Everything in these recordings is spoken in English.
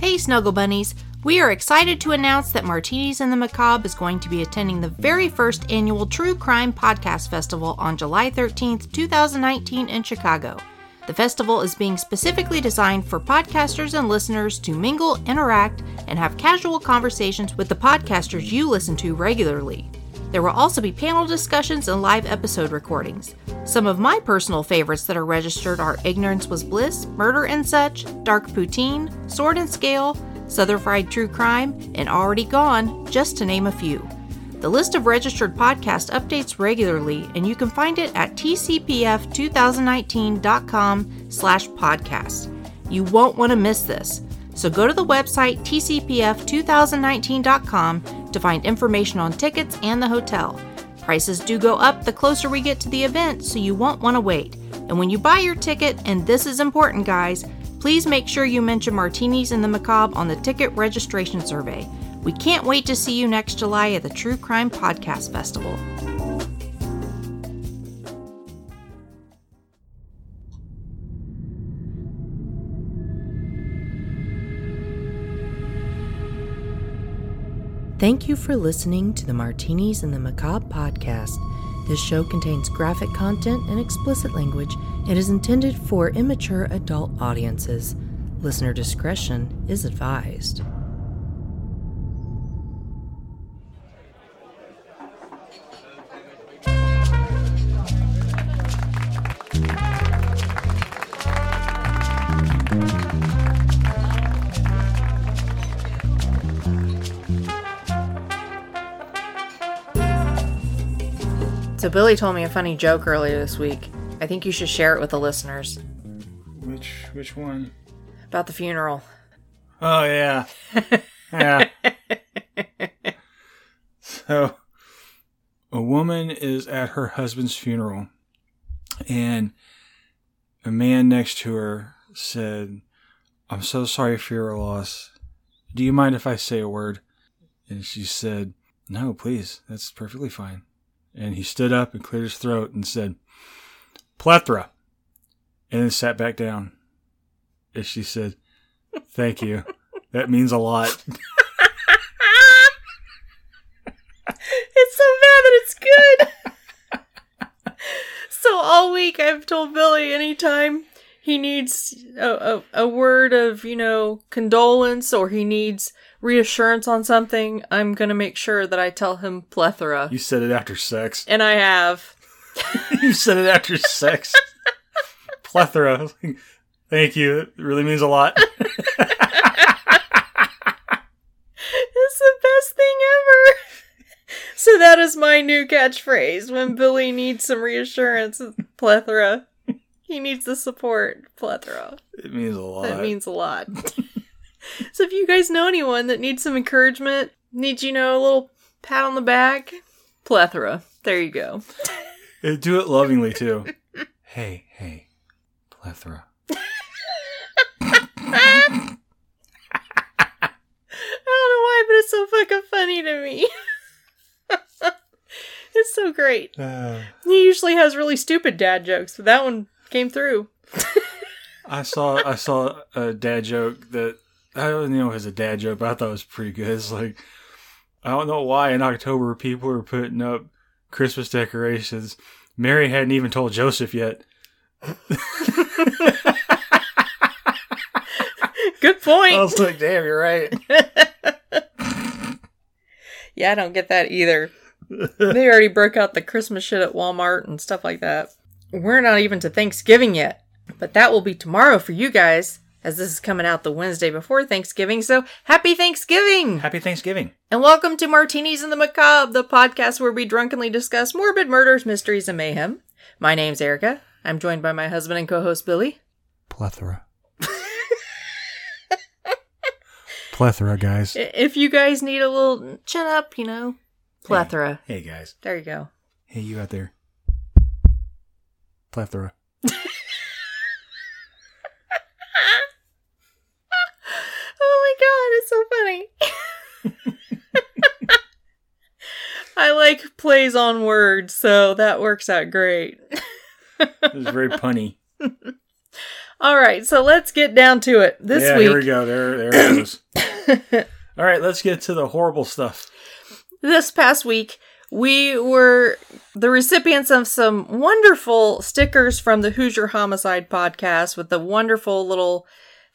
Hey, Snuggle Bunnies! We are excited to announce that Martinis and the Macabre is going to be attending the very first annual True Crime Podcast Festival on July 13th, 2019, in Chicago. The festival is being specifically designed for podcasters and listeners to mingle, interact, and have casual conversations with the podcasters you listen to regularly. There will also be panel discussions and live episode recordings. Some of my personal favorites that are registered are Ignorance Was Bliss, Murder and Such, Dark Poutine, Sword and Scale, Southern Fried True Crime, and Already Gone, just to name a few. The list of registered podcasts updates regularly, and you can find it at tcpf2019.com slash podcast. You won't want to miss this. So go to the website tcpf2019.com to find information on tickets and the hotel. Prices do go up the closer we get to the event, so you won't want to wait. And when you buy your ticket, and this is important, guys, please make sure you mention Martinis and the Macabre on the ticket registration survey. We can't wait to see you next July at the True Crime Podcast Festival. Thank you for listening to the Martinis and the Macabre podcast. This show contains graphic content and explicit language and is intended for immature adult audiences. Listener discretion is advised. So Billy told me a funny joke earlier this week. I think you should share it with the listeners Which which one? about the funeral. Oh yeah. yeah. So a woman is at her husband's funeral and a man next to her said, I'm so sorry for your loss. Do you mind if I say a word? And she said, No, please. That's perfectly fine. And he stood up and cleared his throat and said, Plethora. And then sat back down. And she said, Thank you. That means a lot. It's so bad that it's good. so all week I've told Billy anytime he needs a, a, a word of, you know, condolence or he needs reassurance on something, I'm going to make sure that I tell him plethora. You said it after sex. And I have. you said it after sex. Plethora. Thank you. It really means a lot. It's the best thing ever. So that is my new catchphrase when Billy needs some reassurance. Plethora. He needs the support. Plethora. It means a lot. That means a lot. so if you guys know anyone that needs some encouragement, needs you know a little pat on the back, plethora. There you go. Do it lovingly too. hey, hey. Plethora. I don't know why, but it's so fucking funny to me. it's so great. Uh, He usually has really stupid dad jokes, but that one came through. I saw I saw a dad joke that I don't know if it's a dad joke, but I thought it was pretty good. It's like I don't know why in October people were putting up Christmas decorations. Mary hadn't even told Joseph yet. Good point. I was like, damn, you're right. yeah, I don't get that either. they already broke out the Christmas shit at Walmart and stuff like that. We're not even to Thanksgiving yet, but that will be tomorrow for you guys, as this is coming out the Wednesday before Thanksgiving. So happy Thanksgiving! Happy Thanksgiving. And welcome to Martinis and the Macabre, the podcast where we drunkenly discuss morbid murders, mysteries, and mayhem. My name's Erica. I'm joined by my husband and co-host Billy. Plethora. Plethora, guys. If you guys need a little chin up, you know, plethora. Hey, guys. There you go. Hey, you out there. Plethora. Oh my god, it's so funny. I like plays on words, so that works out great. It was very punny. All right, so let's get down to it. This yeah, week, here we go. There, there it goes. All right, let's get to the horrible stuff. this past week, we were the recipients of some wonderful stickers from the Hoosier Homicide podcast with the wonderful little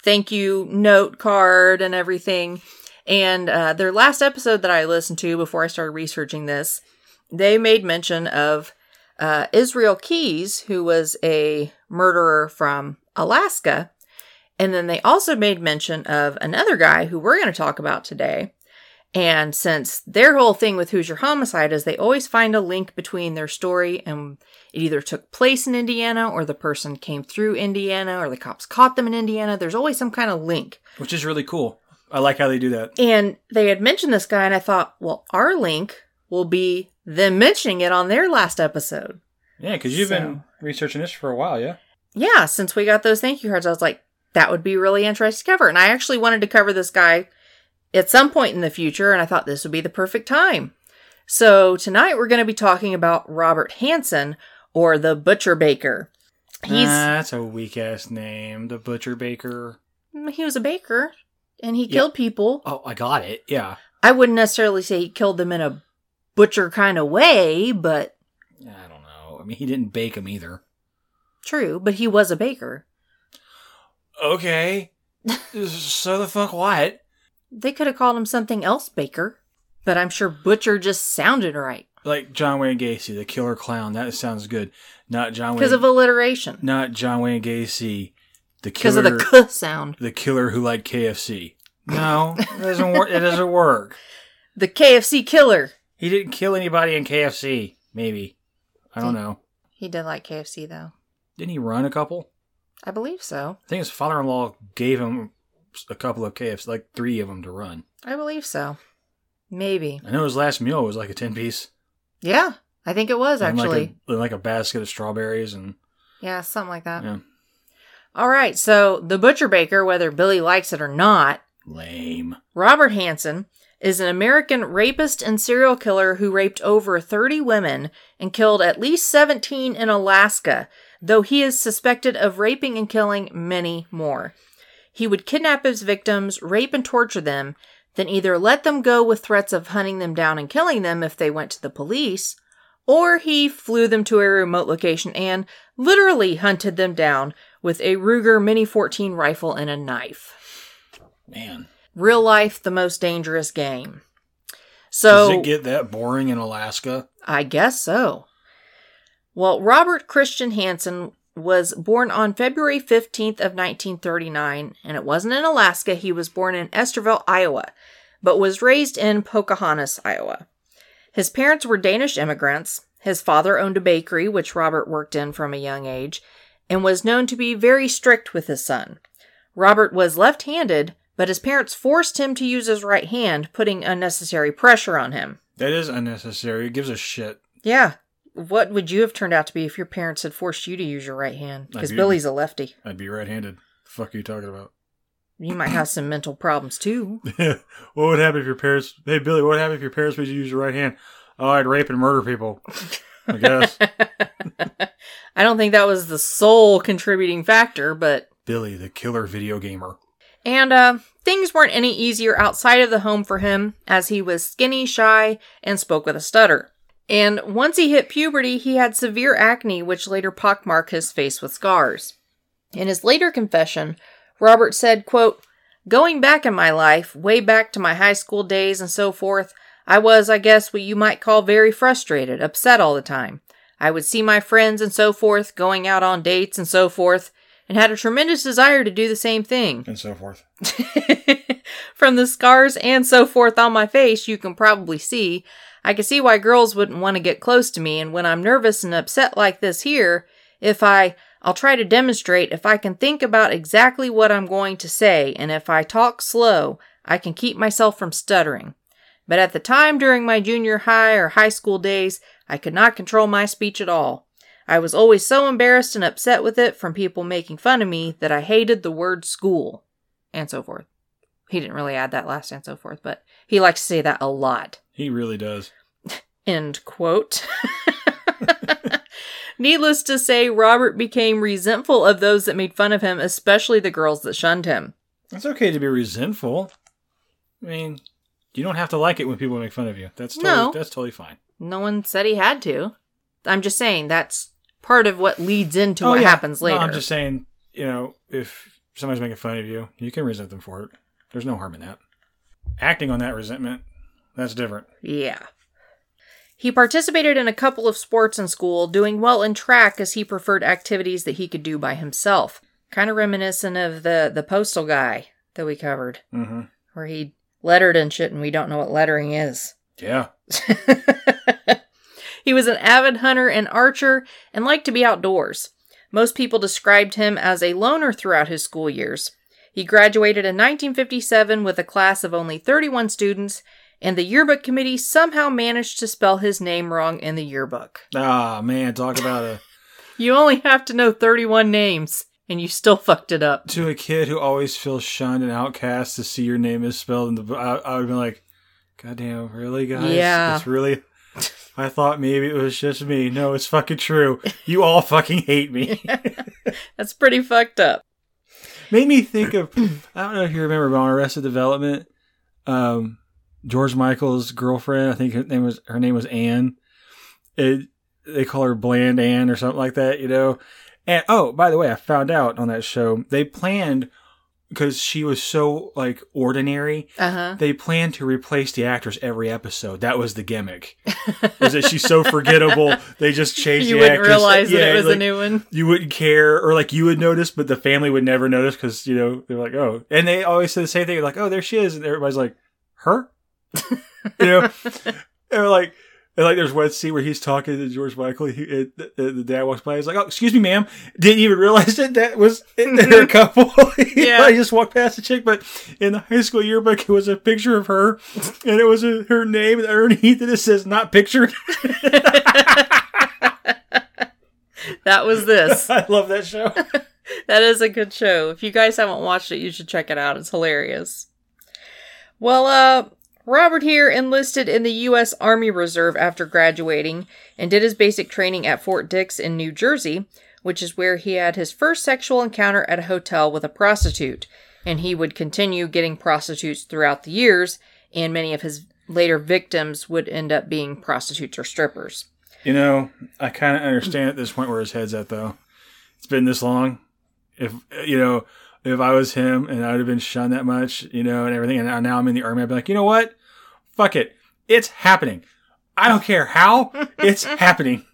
thank you note card and everything. And uh, their last episode that I listened to before I started researching this, they made mention of uh, Israel Keyes, who was a murderer from Alaska. And then they also made mention of another guy who we're going to talk about today. And since their whole thing with Hoosier Homicide is they always find a link between their story and it either took place in Indiana or the person came through Indiana or the cops caught them in Indiana, there's always some kind of link. Which is really cool. I like how they do that. And they had mentioned this guy, and I thought, well, our link will be them mentioning it on their last episode. Yeah, because you've So- been researching this for a while, yeah? yeah, since we got those thank you cards, I was like, that would be really interesting to cover. And I actually wanted to cover this guy at some point in the future, and I thought this would be the perfect time. So tonight we're going to be talking about Robert Hansen, or the Butcher Baker. He's Ah, that's a weak ass name. The Butcher Baker. he was a baker, and he Yeah. killed people. Oh, I got it. Yeah. I wouldn't necessarily say he killed them in a butcher kind of way, but I don't know. I mean, he didn't bake them either. true. But he was a baker. Okay. so the fuck what? They could have called him something else, Baker. But I'm sure Butcher just sounded right Like John Wayne Gacy, the killer clown. That sounds good. Not John Wayne. because of alliteration. not John Wayne Gacy, the killer. Because of the k sound. the killer who liked KFC. No, it doesn't work. It doesn't work. The KFC killer. He didn't kill anybody in KFC. Maybe. I don't know. He did like KFC though. Didn't he run a couple? I believe so. I think his father-in-law gave him a couple of KFC, like three of them to run. I believe so. Maybe. I know his last meal was like a ten piece, Yeah, I think it was and actually. like a, like a basket of strawberries, and yeah, something like that. yeah, All right, so the Butcher Baker, whether Billy likes it or not, lame. Robert Hansen is an American rapist and serial killer who raped over 30 women and killed at least 17 in Alaska, though he is suspected of raping and killing many more. He would kidnap his victims, rape and torture them, then either let them go with threats of hunting them down and killing them if they went to the police, or he flew them to a remote location and literally hunted them down with a Ruger Mini 14 rifle and a knife. Man, Real life, the most dangerous game. So does it get that boring in Alaska? I guess so. Well, Robert Christian Hansen was born on February 15th of 1939, and it wasn't in Alaska. He was born in Estherville, Iowa, but was raised in Pocahontas, Iowa. His parents were Danish immigrants. His father owned a bakery, which Robert worked in from a young age, and was known to be very strict with his son. Robert was left handed, but his parents forced him to use his right hand, putting unnecessary pressure on him. That is unnecessary. It gives a shit. Yeah. What would you have turned out to be if your parents had forced you to use your right hand? Because be- Billy's a lefty. I'd be right-handed. The fuck are you talking about? You might have some mental problems too. what would happen if your parents? Hey Billy, what would happen if your parents made you use your right hand? Oh, I'd rape and murder people. I guess I don't think that was the sole contributing factor, but Billy, the killer video gamer. and uh things weren't any easier outside of the home for him as he was skinny, shy, and spoke with a stutter. And once he hit puberty, he had severe acne, which later pockmarked his face with scars. In his later confession, Robert said, quote, Going back in my life, way back to my high school days and so forth, I was, I guess, what you might call very frustrated, upset all the time. I would see my friends and so forth going out on dates and so forth, and had a tremendous desire to do the same thing. And so forth. From the scars and so forth on my face, you can probably see. I can see why girls wouldn't want to get close to me, and when I'm nervous and upset like this here, if I. I'll try to demonstrate if I can think about exactly what I'm going to say, and if I talk slow, I can keep myself from stuttering. But at the time during my junior high or high school days, I could not control my speech at all. I was always so embarrassed and upset with it from people making fun of me that I hated the word school, and so forth. He didn't really add that last and so forth, but he likes to say that a lot. He really does. End quote. Needless to say, Robert became resentful of those that made fun of him, especially the girls that shunned him. It's okay to be resentful. I mean, you don't have to like it when people make fun of you. That's totally, No. that's totally fine. No one said he had to. I'm just saying that's part of what leads into Oh, what yeah. happens later. No, I'm just saying, you know, if somebody's making fun of you, you can resent them for it. There's no harm in that. Acting on that resentment, that's different. Yeah. He participated in a couple of sports in school, doing well in track as he preferred activities that he could do by himself. Kind of reminiscent of the the postal guy that we covered, hmm where he lettered and shit, and we don't know what lettering is. Yeah. he was an avid hunter and archer and liked to be outdoors. Most people described him as a loner throughout his school years. He graduated in 1957 with a class of only 31 students, and the yearbook committee somehow managed to spell his name wrong in the yearbook. Ah, man, talk about a You only have to know 31 names, and you still fucked it up. to a kid who always feels shunned and outcast to see your name misspelled in the. I, I would be like, God damn, really, guys? Yeah. It's really. I thought maybe it was just me. No, it's fucking true. You all fucking hate me. That's pretty fucked up. Made me think of. I don't know if you remember, but on Arrested Development, um, George Michael's girlfriend. I think her name was her name was Anne. It, they call her Bland Anne or something like that, you know. And oh, by the way, I found out on that show they planned because she was so like ordinary. Uh huh. They planned to replace the actress every episode. That was the gimmick. was that she's so forgettable? They just changed. The actress. You the wouldn't actress. realize that Yeah, it was a new one. you wouldn't care or like you would notice but the family would never notice because you know they're like oh and they always say the same thing like oh there she is and everybody's like her you know they're like and like there's one scene where he's talking to George Michael he, it, the, the dad walks by he's like oh excuse me ma'am didn't even realize that that was they're a couple Yeah. I just walked past the chick but in the high school yearbook it was a picture of her and it was a, her name and underneath it it says not pictured That was this. I love that show That is a good show. If you guys haven't watched it, you should check it out. It's hilarious. Well, uh, Robert here enlisted in the U.S. Army Reserve after graduating and did his basic training at Fort Dix in New Jersey, which is where he had his first sexual encounter at a hotel with a prostitute. And he would continue getting prostitutes throughout the years, and many of his later victims would end up being prostitutes or strippers. You know, I kind of understand at this point where his head's at, though. It's been this long. If you know, if I was him and I would have been shunned that much, you know, and everything, and now I'm in the army, I'd be like, you know what? Fuck it, it's happening. I don't care how, it's happening.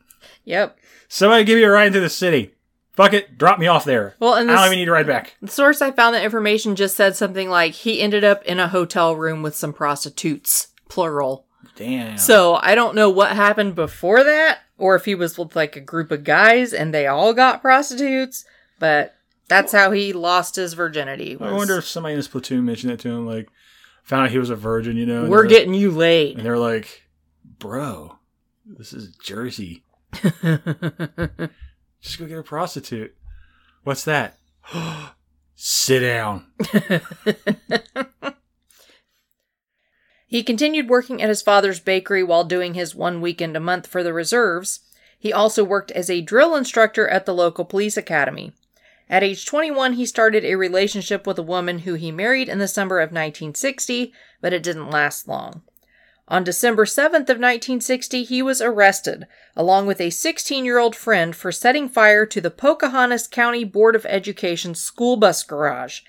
Yep. Somebody give me a ride into the city. Fuck it, drop me off there. Well, and I don't even need to ride back. The source I found that information just said something like he ended up in a hotel room with some prostitutes, plural. Damn. So I don't know what happened before that, or if he was with like a group of guys and they all got prostitutes, but that's how he lost his virginity. I was, wonder if somebody in his platoon mentioned it to him, like found out he was a virgin, you know. and we're getting you laid. and they're like, bro, this is Jersey. Just go get a prostitute. What's that? Sit down. He continued working at his father's bakery while doing his one weekend a month for the reserves. He also worked as a drill instructor at the local police academy. At age 21, he started a relationship with a woman who he married in the summer of 1960, but it didn't last long. On December 7th of 1960, he was arrested, along with a 16-year-old friend, for setting fire to the Pocahontas County Board of Education school bus garage.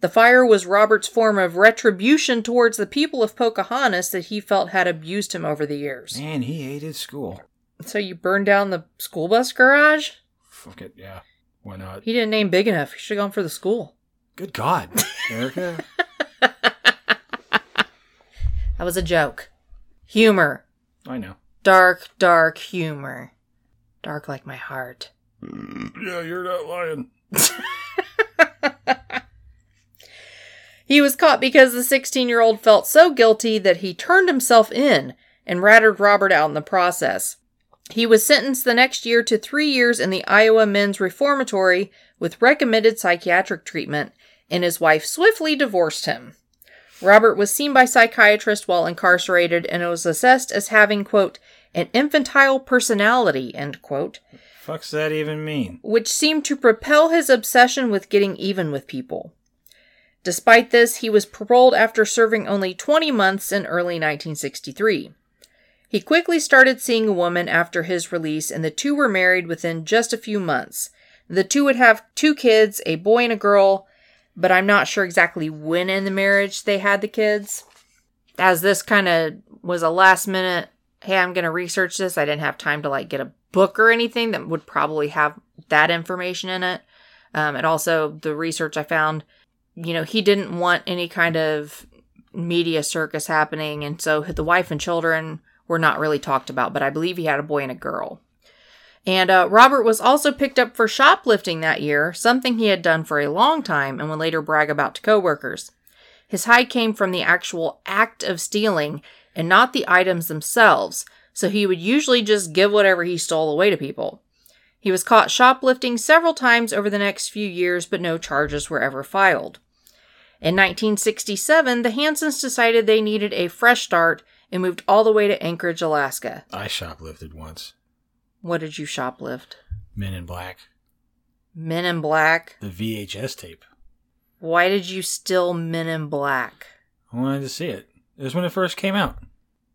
The fire was Robert's form of retribution towards the people of Pocahontas that he felt had abused him over the years. Man, he hated school. So you burned down the school bus garage? Fuck it, yeah. Why not? He didn't name big enough. He should have gone for the school. Good God, Erica. That was a joke. Humor. I know. Dark, dark humor. Dark like my heart. Mm, yeah, you're not lying. He was caught because the 16 year old felt so guilty that he turned himself in and ratted Robert out in the process. He was sentenced the next year to three years in the Iowa Men's Reformatory with recommended psychiatric treatment, and his wife swiftly divorced him. Robert was seen by psychiatrists while incarcerated and was assessed as having, quote, an infantile personality, end quote. fuck's that even mean? which seemed to propel his obsession with getting even with people. Despite this, he was paroled after serving only 20 months in early 1963. He quickly started seeing a woman after his release, and the two were married within just a few months. The two would have two kids, a boy and a girl, but I'm not sure exactly when in the marriage they had the kids. As this kind of was a last minute, hey, I'm going to research this, I didn't have time to like get a book or anything that would probably have that information in it. Um, and also, the research I found, you know, he didn't want any kind of media circus happening. And so the wife and children were not really talked about, but I believe he had a boy and a girl. And uh, Robert was also picked up for shoplifting that year, something he had done for a long time and would later brag about to coworkers. His high came from the actual act of stealing and not the items themselves, so he would usually just give whatever he stole away to people. He was caught shoplifting several times over the next few years, but no charges were ever filed. In 1967, the Hansens decided they needed a fresh start and moved all the way to Anchorage, Alaska. I shoplifted once. What did you shoplift? Men in Black. Men in Black. The VHS tape. Why did you steal Men in Black? I wanted to see it. It was when it first came out.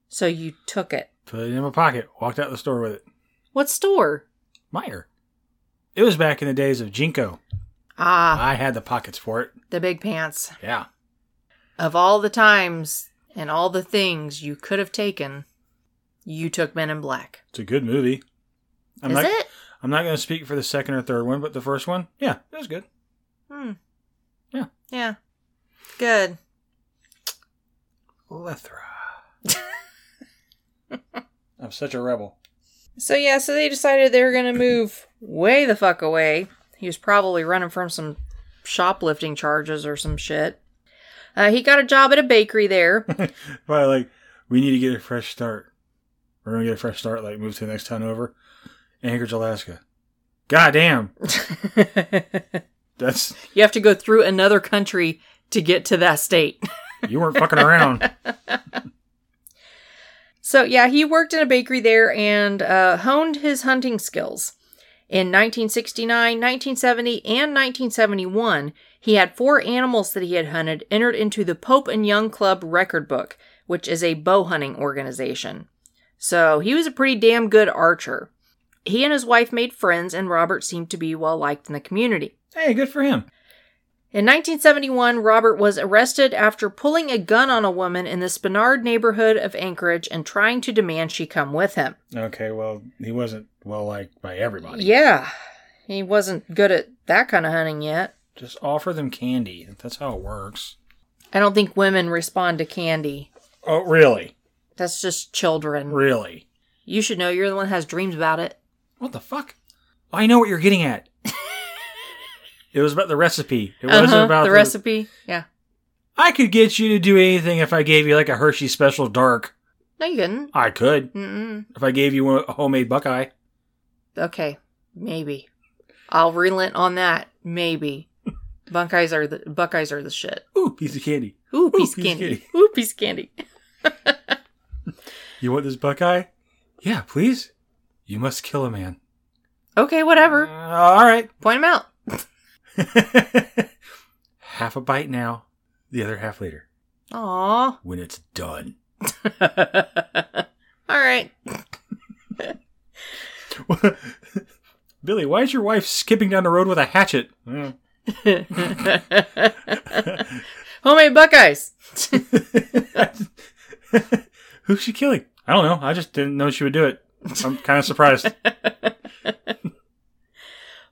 So you took it. Put it in my pocket. Walked out the store with it. What store? Meijer. It was back in the days of JNCO. Ah, I had the pockets for it. the big pants. Yeah. Of all the times and all the things you could have taken, you took Men in Black. It's a good movie. I'm Is not, it? I'm not going to speak for the second or third one, but the first one, yeah, it was good. Hmm. Yeah. Yeah. Good. Lethra. I'm such a rebel. So yeah, so they decided they were gonna move way the fuck away. He was probably running from some shoplifting charges or some shit. Uh, he got a job at a bakery there. But like, we need to get a fresh start. We're to get a fresh start, like move to the next town over. Anchorage, Alaska. God damn. That's, you have to go through another country to get to that state. you weren't fucking around. So, yeah, he worked in a bakery there and uh, honed his hunting skills. In 1969, 1970, and 1971, he had four animals that he had hunted entered into the Pope and Young Club record book, which is a bow hunting organization. So, he was a pretty damn good archer. He and his wife made friends, and Robert seemed to be well liked in the community. Hey, good for him. In 1971, Robert was arrested after pulling a gun on a woman in the Spenard neighborhood of Anchorage and trying to demand she come with him. Okay, well, he wasn't well liked by everybody. Yeah, he wasn't good at that kind of hunting yet. Just offer them candy. That's how it works. I don't think women respond to candy. Oh, really? That's just children. Really? You should know you're the one that has dreams about it. What the fuck? I know what you're getting at. it was about the recipe. It wasn't Uh-huh, about the recipe. Yeah. I could get you to do anything if I gave you like a Hershey Special Dark. No, you couldn't. I could. Mm-mm. If I gave you a homemade Buckeye. Okay, maybe. I'll relent on that. Maybe. Buckeyes are the Buckeyes are the shit. Ooh, piece of candy. Ooh, piece, piece of of candy. candy. Ooh, piece of candy. You want this Buckeye? Yeah, please. You must kill a man. Okay, Uh, whatever. all right. Point him out. half a bite now, the other half later. Aw. When it's done. All right. Billy, why is your wife skipping down the road with a hatchet? Uh, Homemade Buckeyes. Who's she killing? I don't know. I just didn't know she would do it. I'm kind of surprised.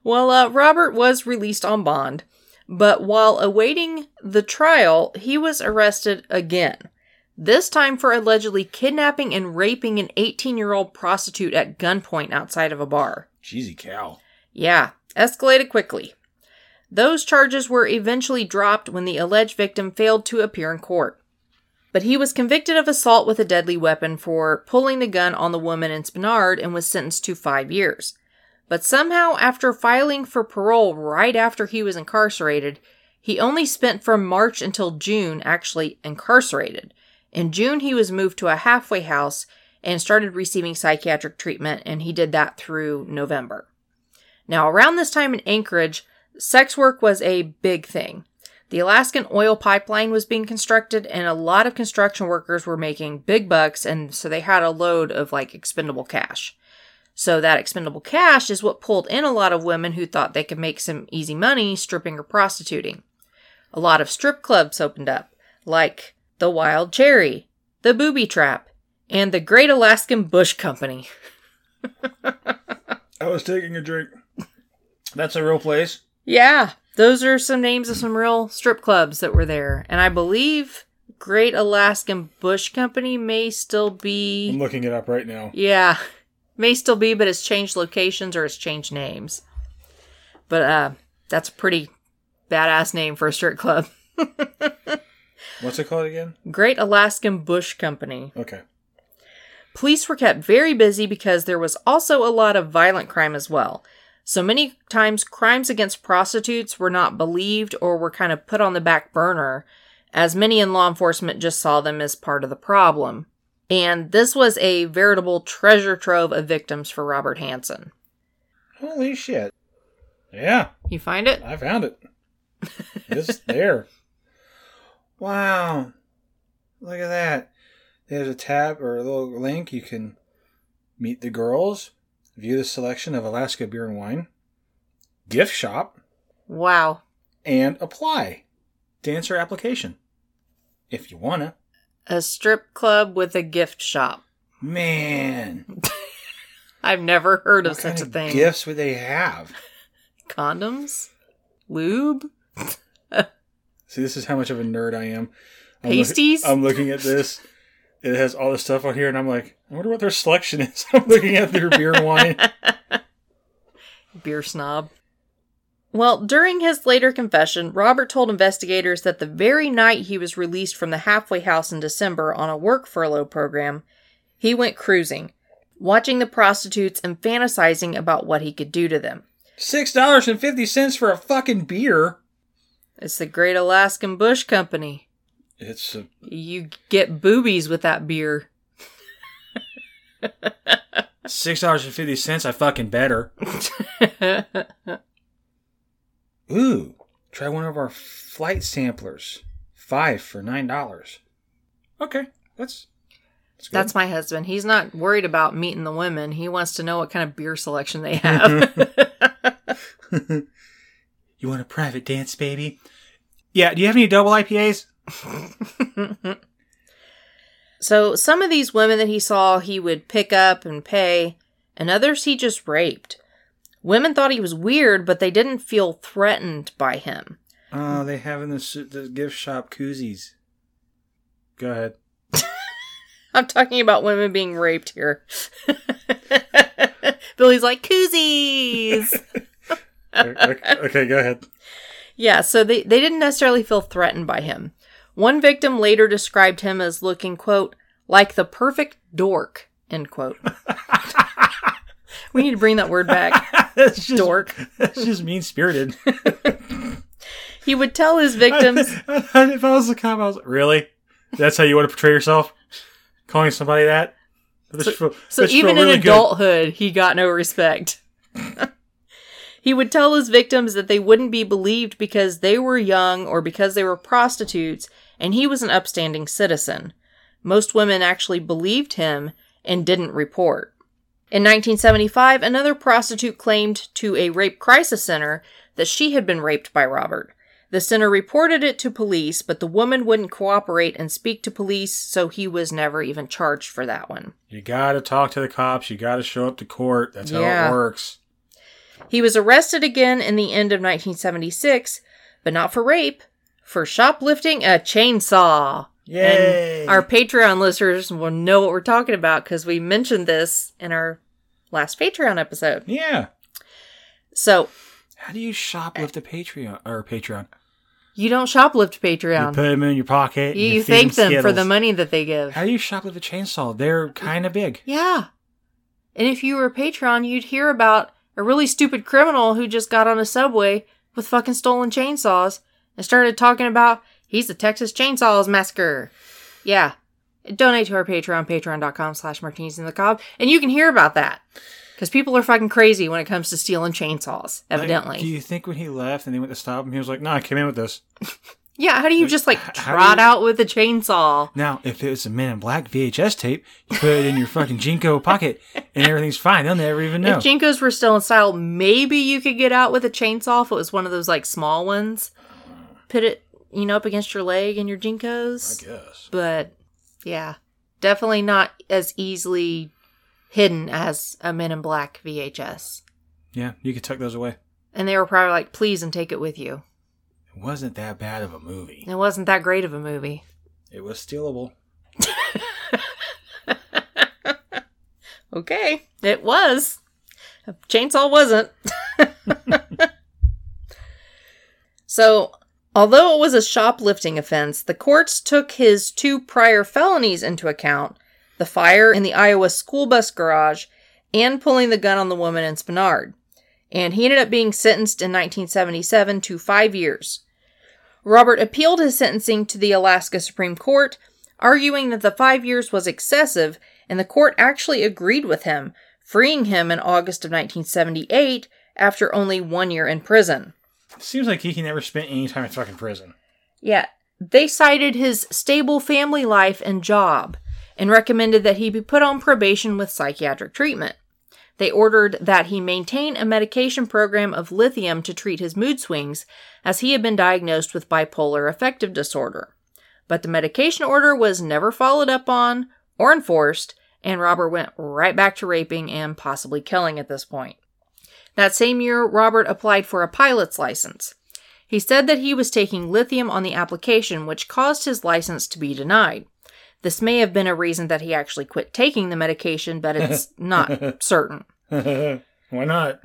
Well, uh, Robert was released on bond, but while awaiting the trial, he was arrested again. This time for allegedly kidnapping and raping an 18 year old prostitute at gunpoint outside of a bar. Cheesy cow. Yeah, escalated quickly. Those charges were eventually dropped when the alleged victim failed to appear in court. But he was convicted of assault with a deadly weapon for pulling the gun on the woman in Spenard and was sentenced to five years. But somehow, after filing for parole right after he was incarcerated, he only spent from March until June actually incarcerated. In June, he was moved to a halfway house and started receiving psychiatric treatment, and he did that through November. Now, around this time in Anchorage, sex work was a big thing. The Alaskan oil pipeline was being constructed, and a lot of construction workers were making big bucks, and so they had a load of like expendable cash. So, that expendable cash is what pulled in a lot of women who thought they could make some easy money stripping or prostituting. A lot of strip clubs opened up, like the Wild Cherry, the Booby Trap, and the Great Alaskan Bush Company. I was taking a drink. That's a real place. Yeah, those are some names of some real strip clubs that were there. And I believe Great Alaskan Bush Company may still be. I'm looking it up right now. Yeah, may still be, but it's changed locations or it's changed names. But uh, that's a pretty badass name for a strip club. What's it called again? Great Alaskan Bush Company. Okay. Police were kept very busy because there was also a lot of violent crime as well. So many times, crimes against prostitutes were not believed or were kind of put on the back burner, as many in law enforcement just saw them as part of the problem. And this was a veritable treasure trove of victims for Robert Hansen. Holy shit. Yeah, You find it? I found it. It's there. Wow. Look at that. There's a tab or a little link. You can meet the girls, view the selection of Alaska beer and wine, gift shop, Wow. and apply. Dancer application. If you wanna. A strip club with a gift shop. Man. I've never heard of such a thing. gifts would they have? Condoms? Lube? See, this is how much of a nerd I am. I'm look- Pasties? I'm looking at this. It has all this stuff on here, and I'm like, I wonder what their selection is. I'm looking at their beer and wine. Beer snob. Well, during his later confession, Robert told investigators that the very night he was released from the halfway house in December on a work furlough program, he went cruising, watching the prostitutes and fantasizing about what he could do to them. Six dollars and fifty cents for a fucking beer. It's the Great Alaskan Bush Company. It's a, You get boobies with that beer. six dollars and fifty cents. I fucking better. Ooh, try one of our flight samplers. Five for nine dollars. Okay, that's that's. That's my husband. He's not worried about meeting the women. He wants to know what kind of beer selection they have. you want a private dance, baby? Yeah. Do you have any double IPAs? so some of these women that he saw, he would pick up and pay, and others he just raped. Women thought he was weird, but they didn't feel threatened by him. Oh, they have in the the gift shop koozies. Go ahead. I'm talking about women being raped here. Billy's like, koozies! okay, okay, go ahead. Yeah, so they, they didn't necessarily feel threatened by him. One victim later described him as looking, quote, like the perfect dork, end quote. we need to bring that word back. that's just Dork. That's just mean spirited. He would tell his victims, if I was the cop, I was like, really? That's how you want to portray yourself? Calling somebody that? Feel- so even really in good. adulthood, he got no respect. he would tell his victims that they wouldn't be believed because they were young or because they were prostitutes, and he was an upstanding citizen. Most women actually believed him and didn't report. In 1975, another prostitute claimed to a rape crisis center that she had been raped by Robert. The center reported it to police, but the woman wouldn't cooperate and speak to police, so he was never even charged for that one. You gotta talk to the cops. You gotta show up to court. That's how Yeah. it works. He was arrested again in the end of 1976, but not for rape, for shoplifting a chainsaw. Yay! And our Patreon listeners will know what we're talking about because we mentioned this in our last Patreon episode. yeah. So How do you shoplift a Patreon or a Patreon? you don't shoplift Patreon. You put them in your pocket. You, and you thank them for the money that they give. How do you shoplift a chainsaw? They're kind of big. Yeah. And if you were a Patreon, you'd hear about a really stupid criminal who just got on a subway with fucking stolen chainsaws and started talking about he's the Texas Chainsaws Massacre. Yeah. Donate to our Patreon, patreon.com slash martinis in the cob, and you can hear about that. Because people are fucking crazy when it comes to stealing chainsaws, evidently. Like, do you think when he left and they went to stop him, he was like, "No, I came in with this." yeah, how do you just like trot you- out with a chainsaw? Now, if it was a Men in Black VHS tape, you put it in your fucking JNCO pocket, and everything's fine. They'll never even know. If JNCOs were still in style, maybe you could get out with a chainsaw if it was one of those like small ones. Put it, you know, up against your leg and your JNCOs. I guess. But yeah, definitely not as easily hidden as a Men in Black VHS. Yeah, you could tuck those away. And they were probably like, please and take it with you. It wasn't that bad of a movie. It wasn't that great of a movie. It was stealable. Okay, it was. A chainsaw wasn't. so, although it was a shoplifting offense, the courts took his two prior felonies into account the fire in the Iowa school bus garage and pulling the gun on the woman in Spenard. And he ended up being sentenced in 1977 to five years. Robert appealed his sentencing to the Alaska Supreme Court, arguing that the five years was excessive, and the court actually agreed with him, freeing him in August of 1978 after only one year in prison. Seems like he never spent any time in fucking prison. Yeah, they cited his stable family life and job and recommended that he be put on probation with psychiatric treatment. They ordered that he maintain a medication program of lithium to treat his mood swings, as he had been diagnosed with bipolar affective disorder. But the medication order was never followed up on or enforced, and Robert went right back to raping and possibly killing at this point. That same year, Robert applied for a pilot's license. He said that he was taking lithium on the application, which caused his license to be denied. This may have been a reason that he actually quit taking the medication, but it's not certain. Why not?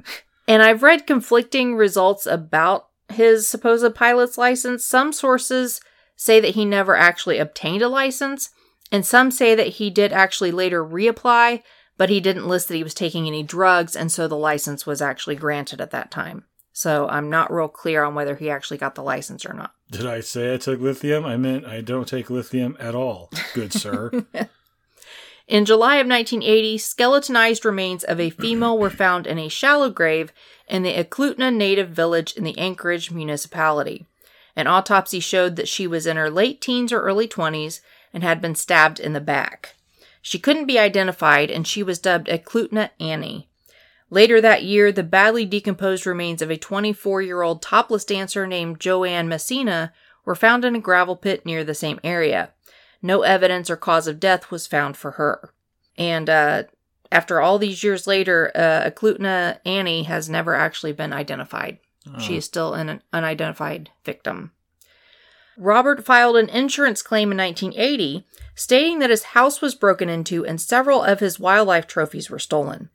And I've read conflicting results about his supposed pilot's license. Some sources say that he never actually obtained a license, and some say that he did actually later reapply, but he didn't list that he was taking any drugs, and so the license was actually granted at that time. So I'm not real clear on whether he actually got the license or not. Did I say I took lithium? I meant I don't take lithium at all, good sir. In July of 1980, skeletonized remains of a female were found in a shallow grave in the Eklutna native village in the Anchorage municipality. An autopsy showed that she was in her late teens or early 20s and had been stabbed in the back. She couldn't be identified and she was dubbed Eklutna Annie. Later that year, the badly decomposed remains of a 24 year old topless dancer named Joanne Messina were found in a gravel pit near the same area. No evidence or cause of death was found for her. And uh, after all these years later, uh, Eklutna Annie has never actually been identified. She is still an unidentified victim. Robert filed an insurance claim in 1980, stating that his house was broken into and several of his wildlife trophies were stolen.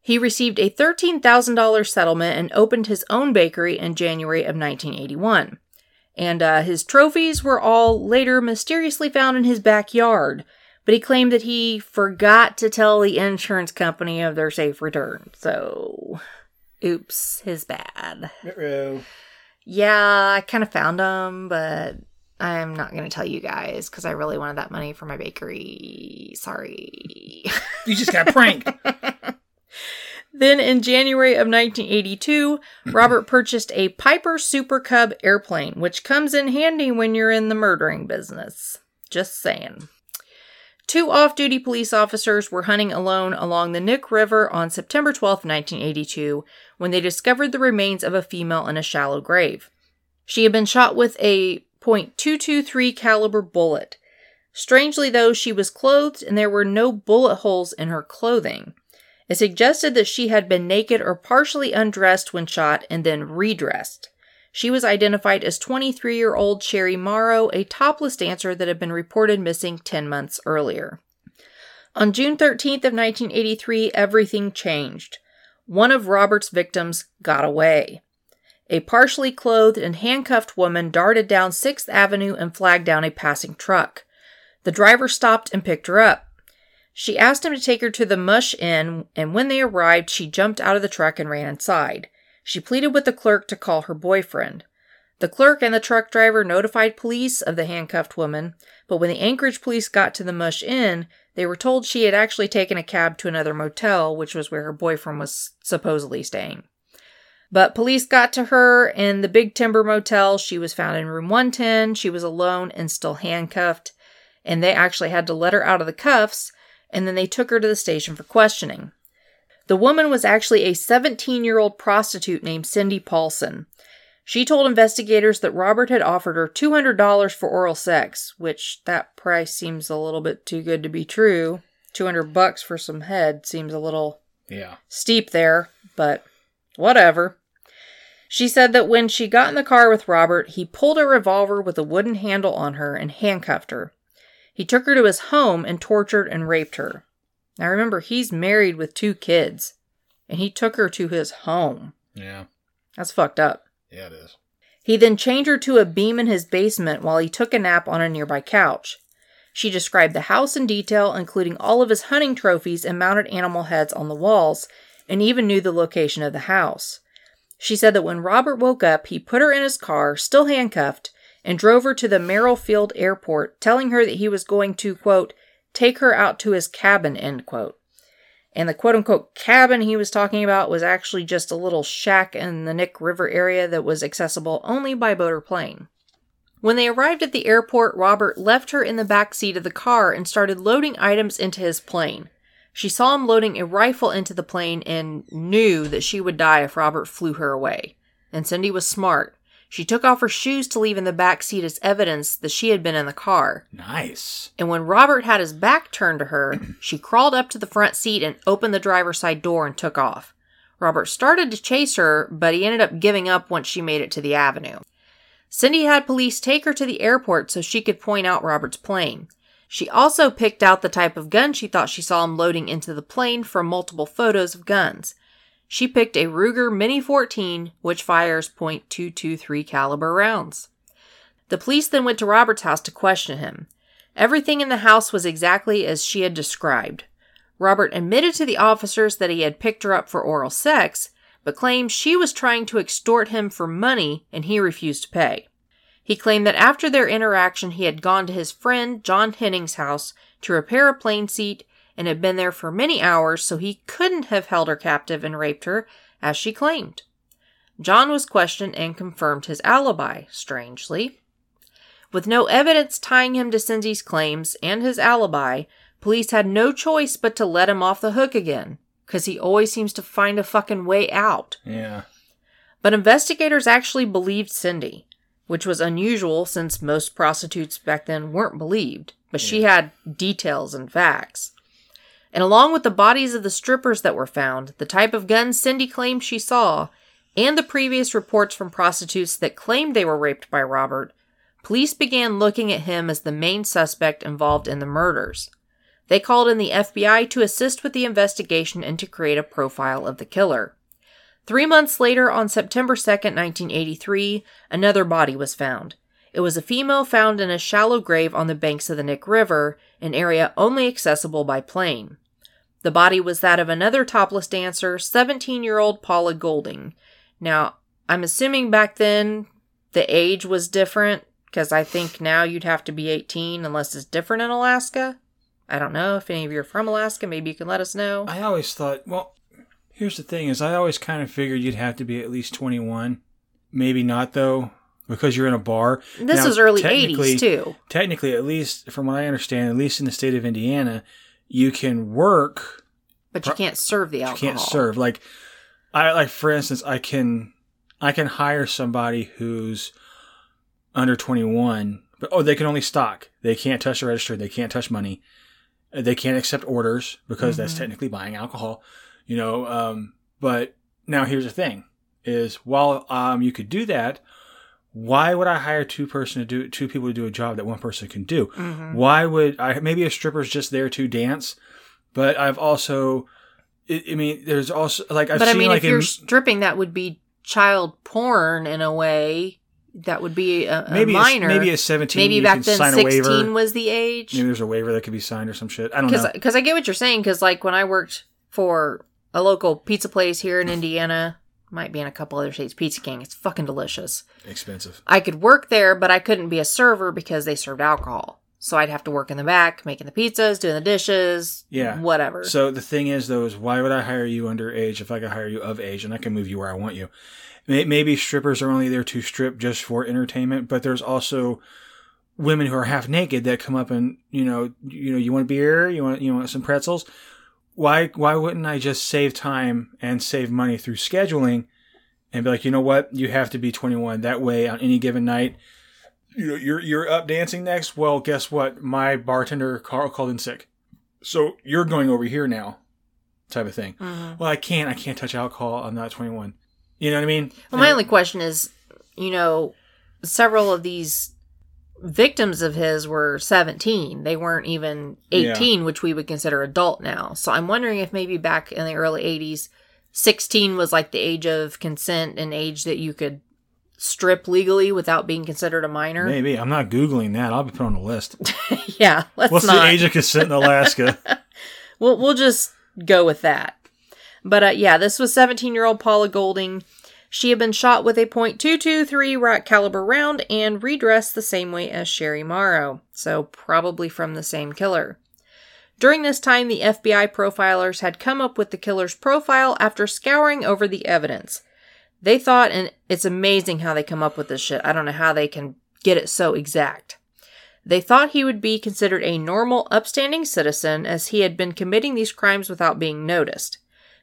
He received a $13,000 settlement and opened his own bakery in January of 1981. And uh, his trophies were all later mysteriously found in his backyard, but he claimed that he forgot to tell the insurance company of their safe return. So, oops, his bad. Yeah, I kind of found them, but I'm not going to tell you guys because I really wanted that money for my bakery. Sorry. You just got pranked. Then in January of 1982, Robert purchased a Piper Super Cub airplane, which comes in handy when you're in the murdering business. Just saying. Two off duty police officers were hunting alone along the Knik River on September 12, 1982, when they discovered the remains of a female in a shallow grave. She had been shot with a .223 caliber bullet. Strangely, though, she was clothed and there were no bullet holes in her clothing. It suggested that she had been naked or partially undressed when shot and then redressed. She was identified as 23 year old Sherry Morrow, a topless dancer that had been reported missing 10 months earlier. On June 13th of 1983, everything changed. One of Robert's victims got away. A partially clothed and handcuffed woman darted down 6th Avenue and flagged down a passing truck. The driver stopped and picked her up. She asked him to take her to the Mush Inn, and when they arrived, she jumped out of the truck and ran inside. She pleaded with the clerk to call her boyfriend. The clerk and the truck driver notified police of the handcuffed woman, but when the Anchorage police got to the Mush Inn, they were told she had actually taken a cab to another motel, which was where her boyfriend was supposedly staying. But police got to her in the Big Timber Motel. She was found in room 110. She was alone and still handcuffed, and they actually had to let her out of the cuffs, and then they took her to the station for questioning. The woman was actually a 17 year old prostitute named Cindy Paulson. She told investigators that Robert had offered her $200 for oral sex, which that price seems a little bit too good to be true. 200 bucks for some head seems a little Yeah. steep there, but whatever. She said that when she got in the car with Robert, he pulled a revolver with a wooden handle on her and handcuffed her. He took her to his home and tortured and raped her. Now remember, he's married with two kids, and he took her to his home. Yeah. That's fucked up. Yeah, it is. He then chained her to a beam in his basement while he took a nap on a nearby couch. She described the house in detail, including all of his hunting trophies and mounted animal heads on the walls, and even knew the location of the house. She said that when Robert woke up, he put her in his car, still handcuffed, and drove her to the Merrill Field Airport, telling her that he was going to, quote, take her out to his cabin, end quote. And the quote unquote cabin he was talking about was actually just a little shack in the Knik River area that was accessible only by boat or plane. When they arrived at the airport, Robert left her in the back seat of the car and started loading items into his plane. She saw him loading a rifle into the plane and knew that she would die if Robert flew her away. And Cindy was smart. She took off her shoes to leave in the back seat as evidence that she had been in the car. Nice. And when Robert had his back turned to her, she crawled up to the front seat and opened the driver's side door and took off. Robert started to chase her, but he ended up giving up once she made it to the avenue. Cindy had police take her to the airport so she could point out Robert's plane. She also picked out the type of gun she thought she saw him loading into the plane from multiple photos of guns. She picked a Ruger Mini 14, which fires .223 caliber rounds. The police then went to Robert's house to question him. Everything in the house was exactly as she had described. Robert admitted to the officers that he had picked her up for oral sex, but claimed she was trying to extort him for money and he refused to pay. He claimed that after their interaction, he had gone to his friend John Henning's house to repair a plane seat and had been there for many hours, so he couldn't have held her captive and raped her, as she claimed. John was questioned and confirmed his alibi, strangely. With no evidence tying him to Cindy's claims and his alibi, police had no choice but to let him off the hook again, because he always seems to find a fucking way out. Yeah. But investigators actually believed Cindy, which was unusual since most prostitutes back then weren't believed, but she had details and facts. And along with the bodies of the strippers that were found, the type of guns Cindy claimed she saw, and the previous reports from prostitutes that claimed they were raped by Robert, police began looking at him as the main suspect involved in the murders. They called in the FBI to assist with the investigation and to create a profile of the killer. Three months later, on September 2nd, 1983, another body was found. It was a female found in a shallow grave on the banks of the Knik River, an area only accessible by plane. The body was that of another topless dancer, 17 year old Paula Goulding. Now, I'm assuming back then the age was different, because I think now you'd have to be 18 unless it's different in Alaska. I don't know if any of you are from Alaska. Maybe you can let us know. I always thought, well, here's the thing is I always kind of figured you'd have to be at least 21. Maybe not though, because you're in a bar. This Now, was early technically- 80s, too. Technically, at least from what I understand, at least in the state of Indiana, you can work, But you can't serve the alcohol. you can't serve. Like I like for instance, I can I can hire somebody who's under 21, but oh, they can only stock. They can't touch the register, they can't touch money. They can't accept orders because that's Mhm. technically buying alcohol, you know, um but now here's the thing is while um you could do that, why would I hire two person to do two people to do a job that one person can do? Mhm. Why would I? Maybe a stripper's just there to dance, but I've also, I, I mean, there's also like I've But I mean, like if you're in, stripping, that would be child porn in a way. That would be a, a maybe minor. A, maybe a seventeen. Maybe back then, sixteen was the age. Maybe there's a waiver that could be signed or some shit. I don't know. Because I get what you're saying. Because like when I worked for a local pizza place here in Indiana, might be in a couple other states. Pizza King. It's fucking delicious. Expensive. I could work there, but I couldn't be a server because they served alcohol. So I'd have to work in the back, making the pizzas, doing the dishes, Yeah. whatever. So the thing is, though, is why would I hire you underage if I could hire you of age and I can move you where I want you? Maybe strippers are only there to strip just for entertainment, but there's also women who are half naked that come up and you know, you know, you want a beer, you want, you want some pretzels. Why, why wouldn't I just save time and save money through scheduling and be like, you know what, you have to be 21. That way, on any given night, you know, you're you're up dancing next. Well, guess what? My bartender Carl called in sick, so you're going over here now, type of thing. Mhm. Well, I can't. I can't touch alcohol. I'm not 21. You know what I mean? Well, my only question is, you know, several of these victims of his were 17. They weren't even 18, which we would consider adult now. So I'm wondering if maybe back in the early 80s, 16 was like the age of consent and age that you could strip legally without being considered a minor. Maybe I'm not googling that. I'll be put on the list. yeah, let's What's not. the age of consent in Alaska? We'll we'll just go with that. But uh, yeah, this was 17 year old Paula Goulding. She had been shot with a .223 rat caliber round and redressed the same way as Sherry Morrow, so probably from the same killer. During this time, the FBI profilers had come up with the killer's profile after scouring over the evidence. They thought, and it's amazing how they come up with this shit. I don't know how they can get it so exact. They thought he would be considered a normal, upstanding citizen as he had been committing these crimes without being noticed.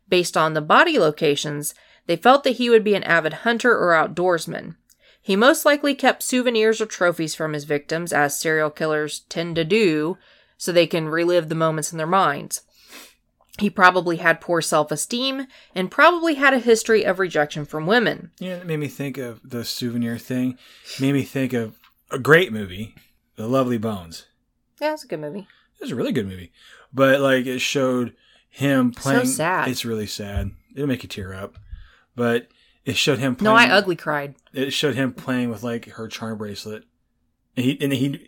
Based on the body locations, they felt that he would be an avid hunter or outdoorsman. He most likely kept souvenirs or trophies from his victims, as serial killers tend to do, so they can relive the moments in their minds. He probably had poor self esteem and probably had a history of rejection from women. Yeah, it made me think of the souvenir thing. Made me think of a great movie, The Lovely Bones. Yeah, it's a good movie. It was a really good movie, but like it showed him playing. so sad. It's really sad. It'll make you tear up, but it showed him. No, Playing, I ugly cried. It showed him playing with like her charm bracelet, and he and he.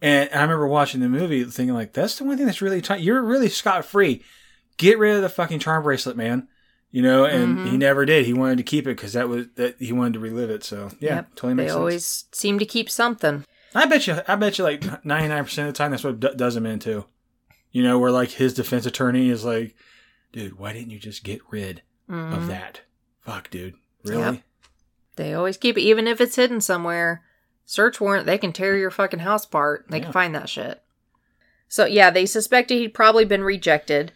And I remember watching the movie thinking like, that's the one thing that's really tight. You're really scot free. Get rid of the fucking charm bracelet, man. You know, and Mhm. he never did. He wanted to keep it because that was that he wanted to relive it. So yeah, Yep, totally They makes sense. always seem to keep something. I bet you. I bet you like ninety nine percent of the time that's what d- does him in too. You know, where like his defense attorney is like, dude, why didn't you just get rid Mhm. of that? Fuck, dude, really? Yep. They always keep it, even if it's hidden somewhere. Search warrant, they can tear your fucking house apart. They Yeah. can find that shit. So, yeah, they suspected he'd probably been rejected,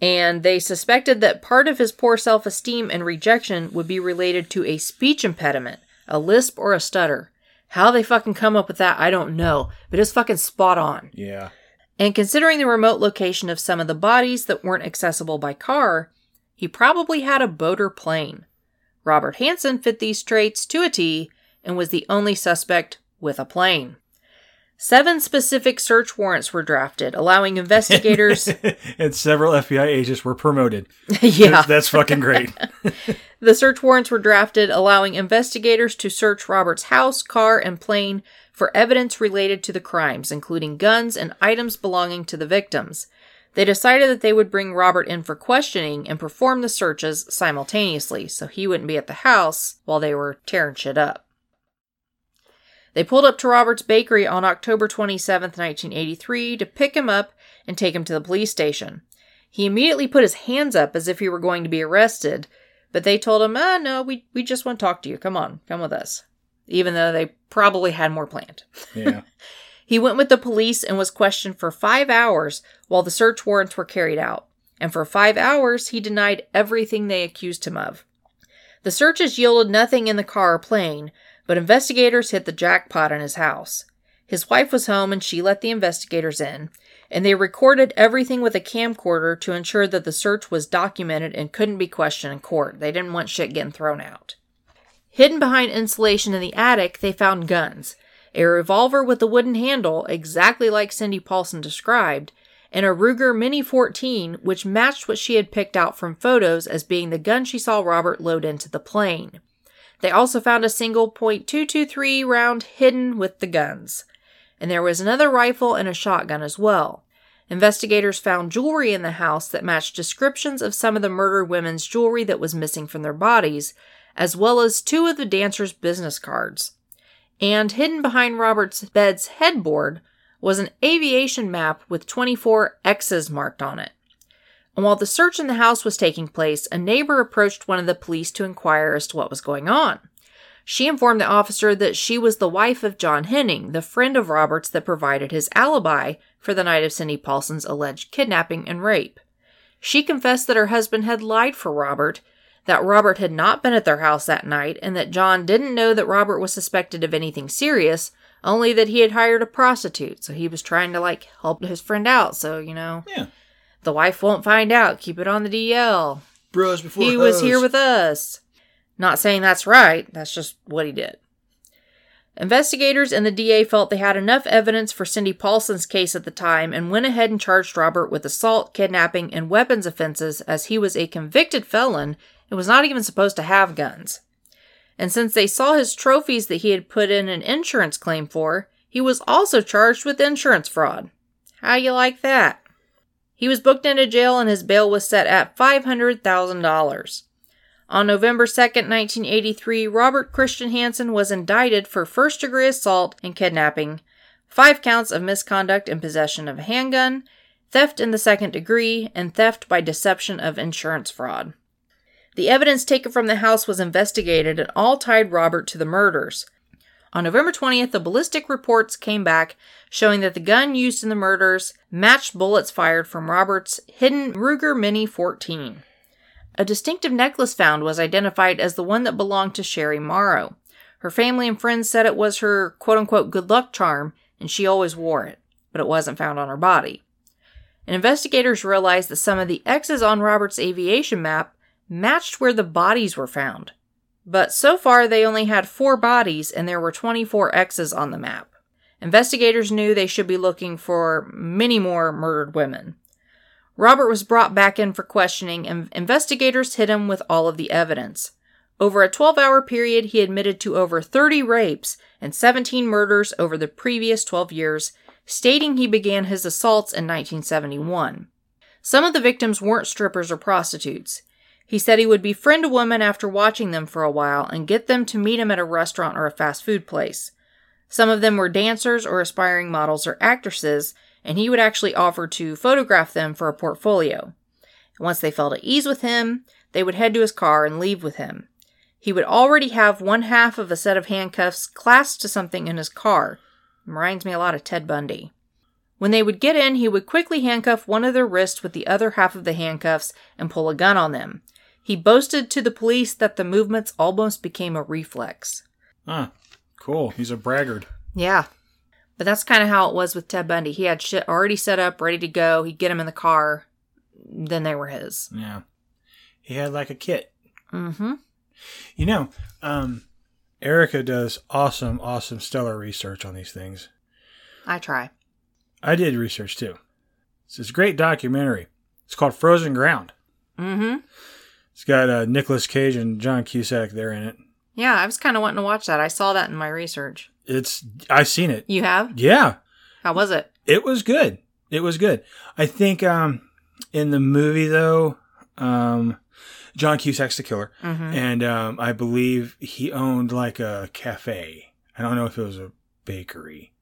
and they suspected that part of his poor self esteem and rejection would be related to a speech impediment, a lisp, or a stutter. How they fucking come up with that, I don't know, but it's fucking spot on. Yeah. And considering the remote location of some of the bodies that weren't accessible by car, he probably had a boat or plane. Robert Hansen fit these traits to a T and was the only suspect with a plane. Seven specific search warrants were drafted, allowing investigators. and several FBI agents were promoted. yeah. That's, that's fucking great. The search warrants were drafted, allowing investigators to search Robert's house, car, and plane for evidence related to the crimes, including guns and items belonging to the victims. They decided that they would bring Robert in for questioning and perform the searches simultaneously, so he wouldn't be at the house while they were tearing shit up. They pulled up to Robert's bakery on October 27, 1983, to pick him up and take him to the police station. He immediately put his hands up as if he were going to be arrested, but they told him, ah, no, we, we just want to talk to you. Come on, come with us. Even though they probably had more planned. Yeah. He went with the police and was questioned for five hours while the search warrants were carried out. And for five hours, he denied everything they accused him of. The searches yielded nothing in the car or plane, but investigators hit the jackpot in his house. His wife was home and she let the investigators in, and they recorded everything with a camcorder to ensure that the search was documented and couldn't be questioned in court. They didn't want shit getting thrown out. Hidden behind insulation in the attic, they found guns a revolver with a wooden handle, exactly like Cindy Paulson described, and a Ruger Mini 14, which matched what she had picked out from photos as being the gun she saw Robert load into the plane. They also found a single .223 round hidden with the guns. And there was another rifle and a shotgun as well. Investigators found jewelry in the house that matched descriptions of some of the murdered women's jewelry that was missing from their bodies, as well as two of the dancer's business cards. And hidden behind Robert's bed's headboard was an aviation map with 24 X's marked on it. And while the search in the house was taking place, a neighbor approached one of the police to inquire as to what was going on. She informed the officer that she was the wife of John Henning, the friend of Roberts that provided his alibi for the night of Cindy Paulson's alleged kidnapping and rape. She confessed that her husband had lied for Robert, that Robert had not been at their house that night, and that John didn't know that Robert was suspected of anything serious, only that he had hired a prostitute. So he was trying to, like, help his friend out. So, you know, Yeah. the wife won't find out. Keep it on the DL. Bros before He was here with us. Not saying that's right, that's just what he did. Investigators and the DA felt they had enough evidence for Cindy Paulson's case at the time and went ahead and charged Robert with assault, kidnapping, and weapons offenses as he was a convicted felon and was not even supposed to have guns. And since they saw his trophies that he had put in an insurance claim for, he was also charged with insurance fraud. How you like that? He was booked into jail and his bail was set at $500,000. On November 2nd, 1983, Robert Christian Hansen was indicted for first degree assault and kidnapping, five counts of misconduct in possession of a handgun, theft in the second degree, and theft by deception of insurance fraud. The evidence taken from the house was investigated and all tied Robert to the murders. On November 20th, the ballistic reports came back showing that the gun used in the murders matched bullets fired from Robert's hidden Ruger Mini 14. A distinctive necklace found was identified as the one that belonged to Sherry Morrow. Her family and friends said it was her quote unquote good luck charm, and she always wore it, but it wasn't found on her body. And investigators realized that some of the X's on Robert's aviation map matched where the bodies were found. But so far, they only had four bodies, and there were 24 X's on the map. Investigators knew they should be looking for many more murdered women. Robert was brought back in for questioning, and investigators hit him with all of the evidence. Over a 12 hour period, he admitted to over 30 rapes and 17 murders over the previous 12 years, stating he began his assaults in 1971. Some of the victims weren't strippers or prostitutes. He said he would befriend a woman after watching them for a while and get them to meet him at a restaurant or a fast food place. Some of them were dancers or aspiring models or actresses, and he would actually offer to photograph them for a portfolio. Once they felt at ease with him, they would head to his car and leave with him. He would already have one half of a set of handcuffs clasped to something in his car. Reminds me a lot of Ted Bundy. When they would get in, he would quickly handcuff one of their wrists with the other half of the handcuffs and pull a gun on them. He boasted to the police that the movements almost became a reflex. Ah, cool. He's a braggart. Yeah. But that's kind of how it was with Ted Bundy. He had shit already set up, ready to go. He'd get him in the car. Then they were his. Yeah. He had like a kit. Mm-hmm. You know, um, Erica does awesome, awesome, stellar research on these things. I try. I did research too. It's this great documentary. It's called Frozen Ground. Mm-hmm. It's got uh, Nicolas Cage and John Cusack there in it. Yeah, I was kind of wanting to watch that. I saw that in my research. It's I've seen it. You have? Yeah, How was it? it was good. It was good. I think um, in the movie though, um, John Cusack's the killer, Mm-hmm. and um, I believe he owned like a cafe. I don't know if it was a bakery.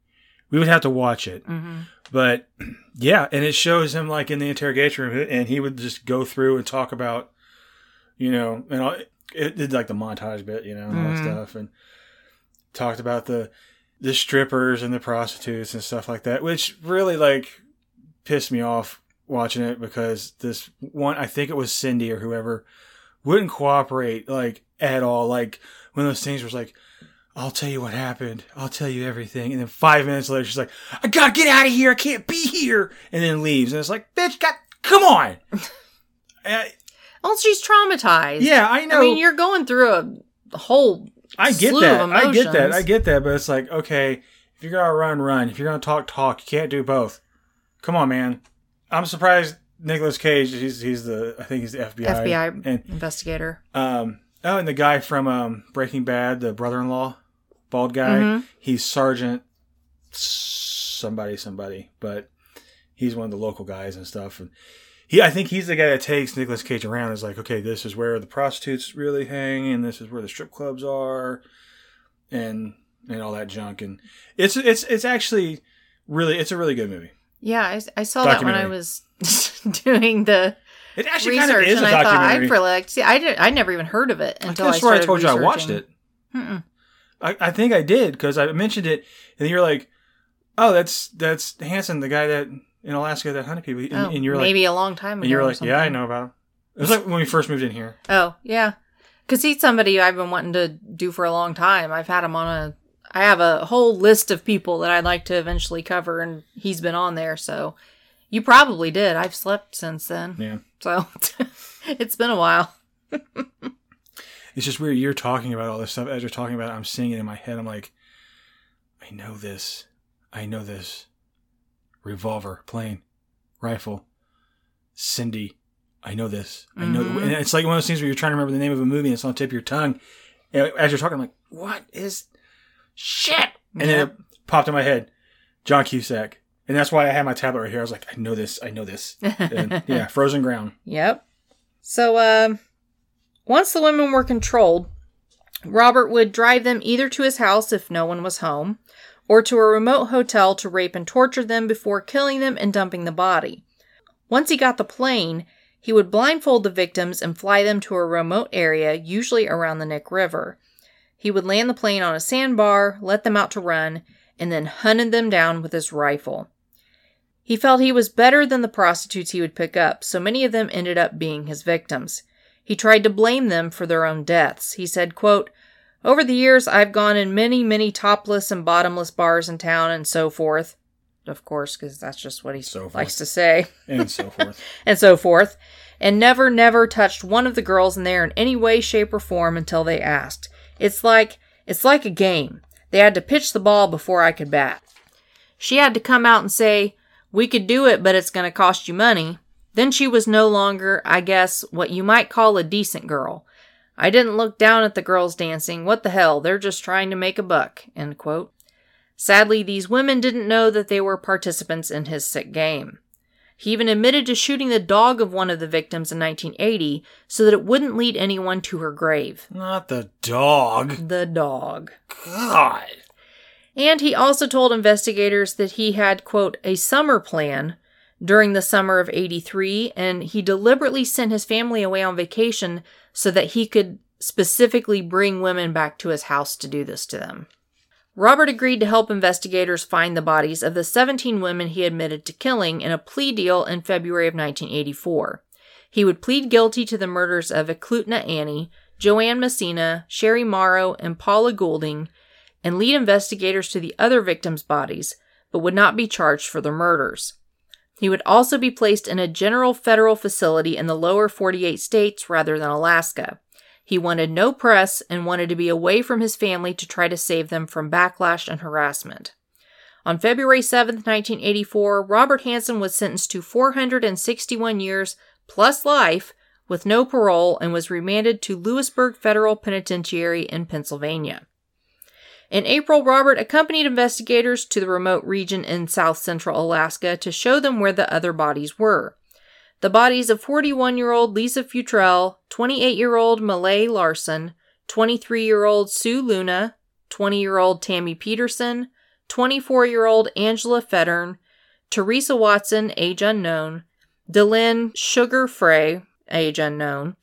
We would have to watch it. Mm-hmm. But yeah, and it shows him like in the interrogation room, and he would just go through and talk about, you know, and all, it did like the montage bit, you know, and all that Mhm. stuff, and talked about the the strippers and the prostitutes and stuff like that, which really like pissed me off watching it because this one, I think it was Cindy or whoever, wouldn't cooperate like at all. Like one of those things was like. I'll tell you what happened. I'll tell you everything. And then five minutes later, she's like, I gotta get out of here. I can't be here. And then leaves. And it's like, bitch, God, come on. Well, she's traumatized. yeah, I know. I mean, you're going through a whole. I get slew that. I get that. I get that. But it's like, okay, if you're gonna run, run. If you're gonna talk, talk. You can't do both. Come on, man. I'm surprised Nicolas Cage. He's he's the I think he's the FBI. FBI And investigator. um oh, and the guy from um Breaking Bad, the brother-in-law, bald guy. Mhm. He's Sergeant somebody somebody, but he's one of the local guys and stuff. And he I think he's the guy that takes Nicolas Cage around. Is like, okay, this is where the prostitutes really hang, and this is where the strip clubs are, and and all that junk. And it's it's it's actually really it's a really good movie. Yeah, I, I saw that when I was doing the It actually kind research, of is and a I thought documentary. I'd really like see. I did. I never even heard of it until I, I started told you I watched it. I, I think I did because I mentioned it, and you're like, "Oh, that's that's Hansen, the guy that in Alaska that hunted people." And, Oh, and you're like, maybe a long time ago. and you're like, "Yeah, I know about him." It was like when we first moved in here. Oh, yeah. Because he's somebody I've been wanting to do for a long time. I've had him on a. I have a whole list of people that I'd like to eventually cover, and he's been on there. So you probably did. I've slept since then. Yeah, So it's been a while. it's just weird. You're talking about all this stuff as you're talking about it. I'm seeing it in my head. I'm like, I know this. I know this. Revolver, plane, rifle, Cindy. I know this. I know. Mhm. And it's like one of those things where you're trying to remember the name of a movie and it's on the tip of your tongue. And as you're talking, I'm like, what is shit? And then it popped in my head, John Cusack. And that's why I had my tablet right here. I was like, I know this. I know this. And yeah, Frozen Ground. Yep. So, um, once the women were controlled, Robert would drive them either to his house if no one was home, or to a remote hotel to rape and torture them before killing them and dumping the body. Once he got the plane, he would blindfold the victims and fly them to a remote area, usually around the Knik River. He would land the plane on a sandbar, let them out to run, and then hunted them down with his rifle. He felt he was better than the prostitutes he would pick up, so many of them ended up being his victims. He tried to blame them for their own deaths. He said, quote, Over the years, I've gone in many, many topless and bottomless bars in town and so forth. Of course, because that's just what he So forth. likes to say. And so forth. and so forth. And never, never touched one of the girls in there in any way, shape, or form until they asked. It's like, it's like a game. They had to pitch the ball before I could bat. She had to come out and say, We could do it, but it's going to cost you money. Then she was no longer, I guess, what you might call a decent girl. I didn't look down at the girls dancing. What the hell? They're just trying to make a buck. End quote. Sadly, these women didn't know that they were participants in his sick game. He even admitted to shooting the dog of one of the victims in 1980 so that it wouldn't lead anyone to her grave. Not the dog. The dog. God. And he also told investigators that he had, quote, a summer plan during the summer of 83, and he deliberately sent his family away on vacation so that he could specifically bring women back to his house to do this to them. Robert agreed to help investigators find the bodies of the 17 women he admitted to killing in a plea deal in February of 1984. He would plead guilty to the murders of Eklutna Annie, Joanne Messina, Sherry Morrow, and Paula Goulding, and lead investigators to the other victims' bodies, but would not be charged for the murders. He would also be placed in a general federal facility in the lower 48 states rather than Alaska. He wanted no press and wanted to be away from his family to try to save them from backlash and harassment. On February 7, 1984, Robert Hansen was sentenced to 461 years plus life with no parole and was remanded to Lewisburg Federal Penitentiary in Pennsylvania. In April, Robert accompanied investigators to the remote region in south central Alaska to show them where the other bodies were. The bodies of 41 year old Lisa Futrell, 28 year old Malai Larsen, 23 year old Sue Luna, 20 year old Tammy Peterson, 24 year old Angela Feddern, Teresa Watson, age unknown, Delyn Sugar Frey, age unknown,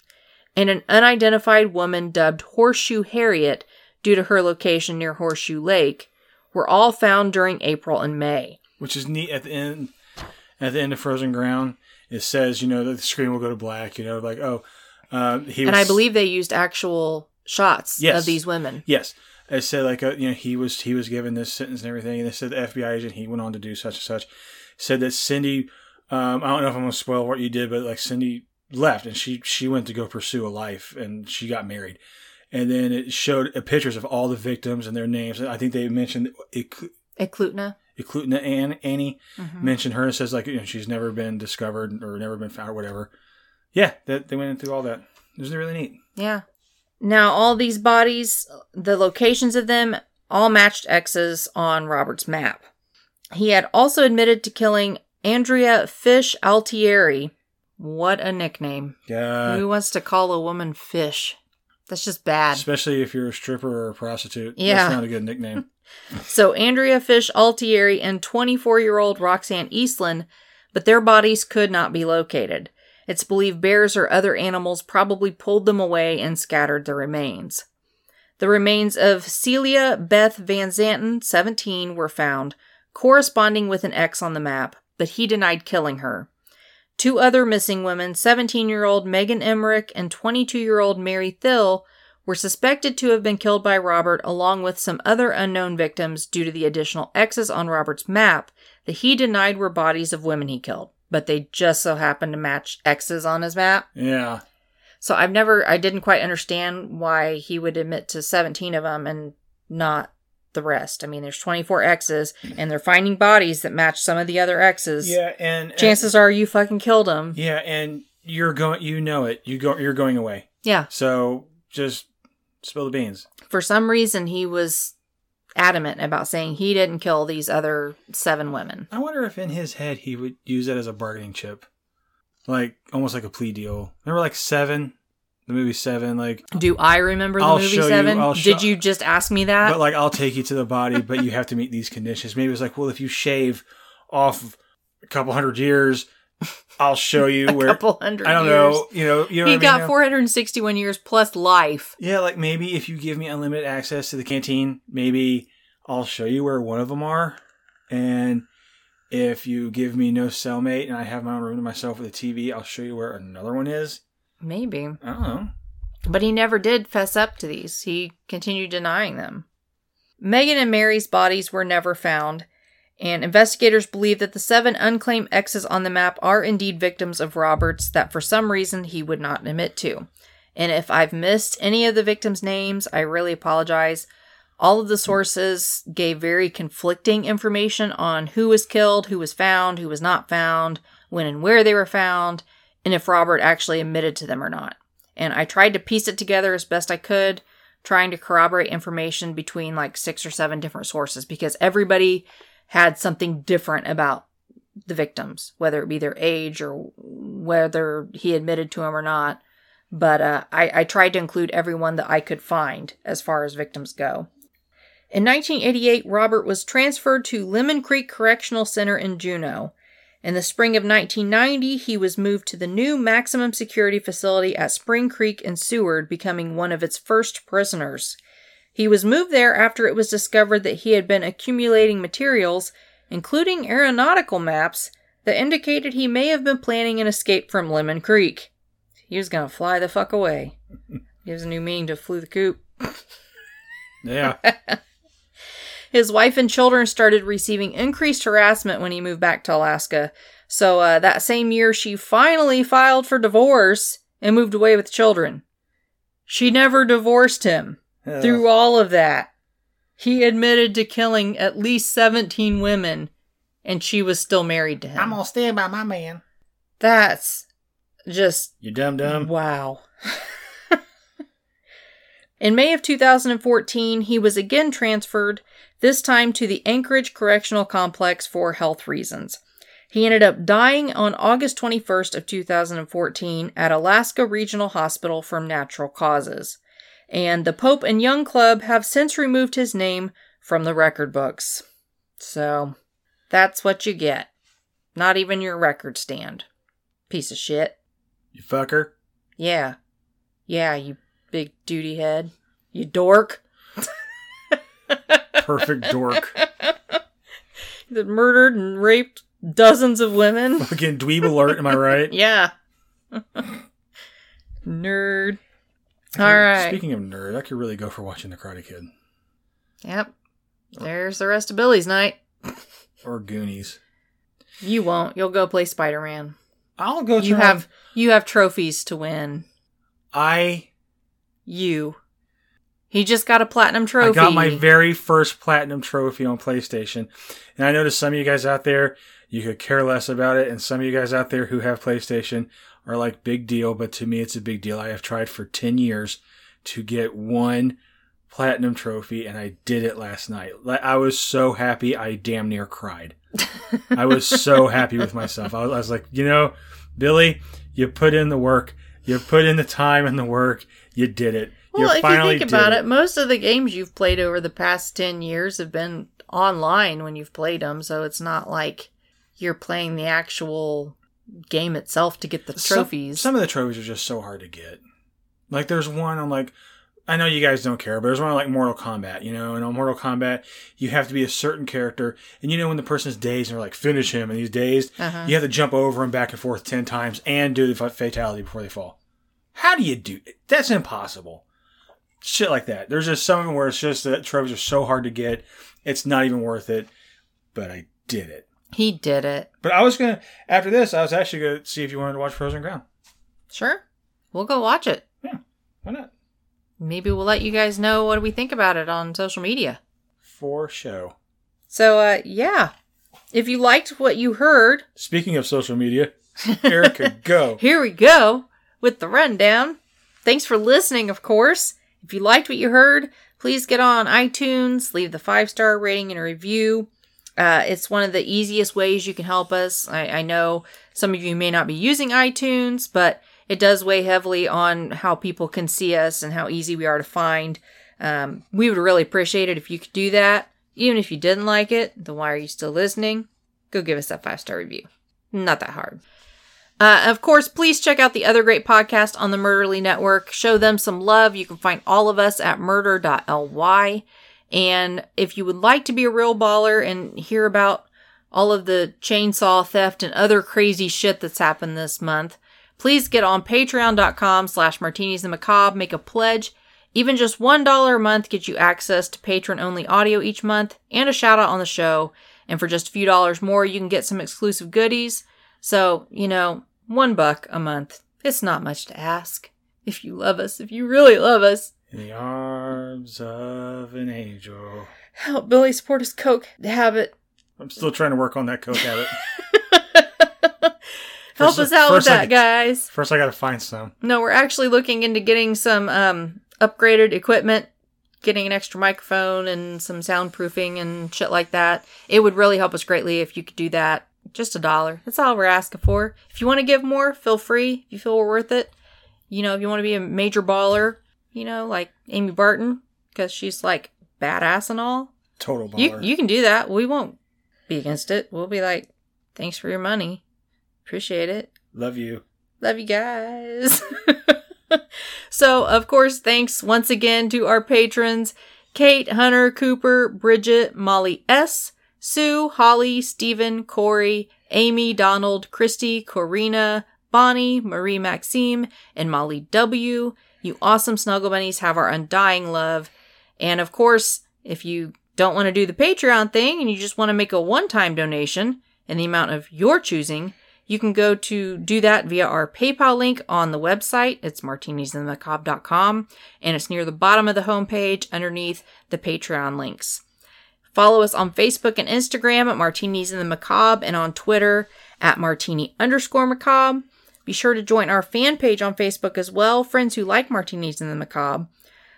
and an unidentified woman dubbed Horseshoe Harriet due to her location near Horseshoe Lake, were all found during April and May. Which is neat at the end. At the end of Frozen Ground, it says, you know, that the screen will go to black. You know, like oh, uh, he was, And I believe they used actual shots Yes. of these women. yes. It said like uh, you know he was he was given this sentence and everything, and they said the FBI agent he went on to do such and such. Said that Cindy, um, I don't know if I'm gonna spoil what you did, but like Cindy left and she she went to go pursue a life and she got married, and then it showed uh, pictures of all the victims and their names. I think they mentioned Ek- Eklutna. Eklutna Ann Annie Mhm. mentioned her and says like you know she's never been discovered or never been found or whatever. Yeah, that they went through all that. It was really neat. Yeah. Now, all these bodies, the locations of them, all matched X's on Robert's map. He had also admitted to killing Andrea Fish Altieri, What a nickname. Yeah. Who wants to call a woman fish? That's just bad. Especially if you're a stripper or a prostitute. Yeah. That's not a good nickname. So Andrea Fish Altieri and 24 year old Roxanne Eastland, but their bodies could not be located. It's believed bears or other animals probably pulled them away and scattered the remains. The remains of Celia Beth Van Zanten, 17, were found, corresponding with an X on the map, but he denied killing her. Two other missing women, 17 year old Megan Emerick and 22 year old Mary Thill, were suspected to have been killed by Robert along with some other unknown victims due to the additional X's on Robert's map that he denied were bodies of women he killed, but they just so happened to match X's on his map. Yeah. So I've never, I didn't quite understand why he would admit to 17 of them and not the rest. I mean, there's 24 X's and they're finding bodies that match some of the other X's. Yeah, and Chances are you fucking killed them. Yeah, and you're going. You know it. You go. You're going away. Yeah. So just spill the beans. For some reason, he was adamant about saying he didn't kill these other seven women. I wonder if in his head he would use that as a bargaining chip, like almost like a plea deal. Remember, like Seven, the movie Seven. Like, Do I remember the I'll movie show you- Seven? I'll show- Did you just ask me that? but like I'll take you to the body, but you have to meet these conditions. Maybe it's like, well, if you shave off a couple hundred years, I'll show you a where. couple hundred I don't years. know. You know. You know. He what I mean got 461 years plus life. Yeah, like maybe if you give me unlimited access to the canteen, maybe I'll show you where one of them are. And if you give me no cellmate and I have my own room to myself with a TV, I'll show you where another one is. Maybe. I don't know. But he never did fess up to these. He continued denying them. Megan and Mary's bodies were never found, and investigators believe that the seven unclaimed X's on the map are indeed victims of Roberts that for some reason he would not admit to. And if I've missed any of the victims' names, I really apologize. All of the sources gave very conflicting information on who was killed, who was found, who was not found, when and where they were found, and if Robert actually admitted to them or not. And I tried to piece it together as best I could, trying to corroborate information between like six or seven different sources because everybody had something different about the victims, whether it be their age or whether he admitted to them or not. But uh, I, I tried to include everyone that I could find as far as victims go. In 1988, Robert was transferred to Lemon Creek Correctional Center in Juneau. In the spring of 1990, he was moved to the new maximum security facility at Spring Creek in Seward, becoming one of its first prisoners. He was moved there after it was discovered that he had been accumulating materials, including aeronautical maps, that indicated he may have been planning an escape from Lemon Creek. He was gonna fly the fuck away. Gives a new meaning to flew the coop. Yeah. His wife and children started receiving increased harassment when he moved back to Alaska. So uh, that same year, she finally filed for divorce and moved away with children. She never divorced him through all of that. He admitted to killing at least 17 women, and she was still married to him. I'm gonna stand by my man. That's just You dumb dumb. Wow. In May of 2014, he was again transferred, this time to the Anchorage Correctional Complex for health reasons. He ended up dying on August 21st of 2014 at Alaska Regional Hospital from natural causes. And the Pope and Young Club have since removed his name from the record books. So, that's what you get. Not even your record stand. Piece of shit. You fucker. Yeah. Yeah, you big duty head. You dork. Perfect dork. That murdered and raped dozens of women. Fucking dweeb alert, am I right? Yeah. Nerd. All right. Speaking of nerd, I could really go for watching The Karate Kid Yep. There's the rest of Billy's night. or Goonies. You won't. You'll go play Spider Man. I'll go. You try- have you have trophies to win. I You. He just got a platinum trophy. I got my very first platinum trophy on PlayStation. And I noticed some of you guys out there, you could care less about it. And some of you guys out there who have PlayStation are like, big deal. But to me, it's a big deal. I have tried for 10 years to get one platinum trophy and I did it last night. I was so happy. I damn near cried. I was so happy with myself. I was, I was like, you know, Billy, you put in the work. You put in the time and the work. You did it. Well, if you think about it, most of the games you've played over the past 10 years have been online when you've played them, so it's not like you're playing the actual game itself to get the trophies. Some, some of the trophies are just so hard to get. Like there's one on like I know you guys don't care, but there's one on like Mortal Kombat, you know, and on Mortal Kombat you have to be a certain character and you know when the person's dazed and they're like finish him and he's dazed, Uh-huh. you have to jump over him back and forth ten times and do the fatality before they fall. How do you do it? That's impossible. Shit like that. There's just some of them where it's just that trophies are so hard to get, it's not even worth it. But I did it. He did it. But I was gonna after this, I was actually gonna see if you wanted to watch Frozen Ground. Sure. We'll go watch it. Yeah, why not? Maybe we'll let you guys know what we think about it on social media. For show. So, uh, yeah. If you liked what you heard, Speaking of social media, Erica, go. here we go with the rundown. Thanks for listening, of course. If you liked what you heard, please get on iTunes, leave the five star rating and a review. Uh, it's one of the easiest ways you can help us. I, I know some of you may not be using iTunes, but it does weigh heavily on how people can see us and how easy we are to find. Um, we would really appreciate it if you could do that. Even if you didn't like it, then why are you still listening? Go give us that five star review. Not that hard. Uh, of course, please check out the other great podcast on the Murderly Network. Show them some love. You can find all of us at murder.ly. And if you would like to be a real baller and hear about all of the chainsaw theft and other crazy shit that's happened this month, please get on patreon.com slash martinis and macabre, make a pledge. Even just $1 a month gets you access to patron only audio each month and a shout out on the show. And for just a few dollars more, you can get some exclusive goodies. So, you know, one buck a month. It's not much to ask. If you love us, if you really love us, In the arms of an angel. help Billy support his Coke habit. I'm still trying to work on that coke habit. Help First- us out with first I- that, guys. First, I gotta find some. No, we're actually looking into getting some um, upgraded equipment, getting an extra microphone and some soundproofing and shit like that. It would really help us greatly if you could do that. Just a dollar. That's all we're asking for. If you want to give more, feel free. If you feel we're worth it. You know, if you want to be a major baller, you know, like Amy Barton, because she's like badass and all, Total baller. you you can do that. We won't be against it. We'll be like, thanks for your money. Appreciate it. Love you. Love you guys. so, of course, thanks once again to our patrons Kate, Hunter, Cooper, Bridget, Molly S., Sue, Holly, Stephen, Corey, Amy, Donald, Christy, Corina, Bonnie, Marie Maxime, and Molly W. You awesome snuggle bunnies have our undying love. And of course, if you don't want to do the Patreon thing and you just want to make a one time donation in the amount of your choosing, you can go to do that via our PayPal link on the website. It's martinisandthemacabre.com and it's near the bottom of the homepage underneath the Patreon links. Follow us on Facebook and Instagram at Martinis and the Macabre and on Twitter at Martini underscore Macabre. Be sure to join our fan page on Facebook as well, Friends Who Like Martinis and the Macabre.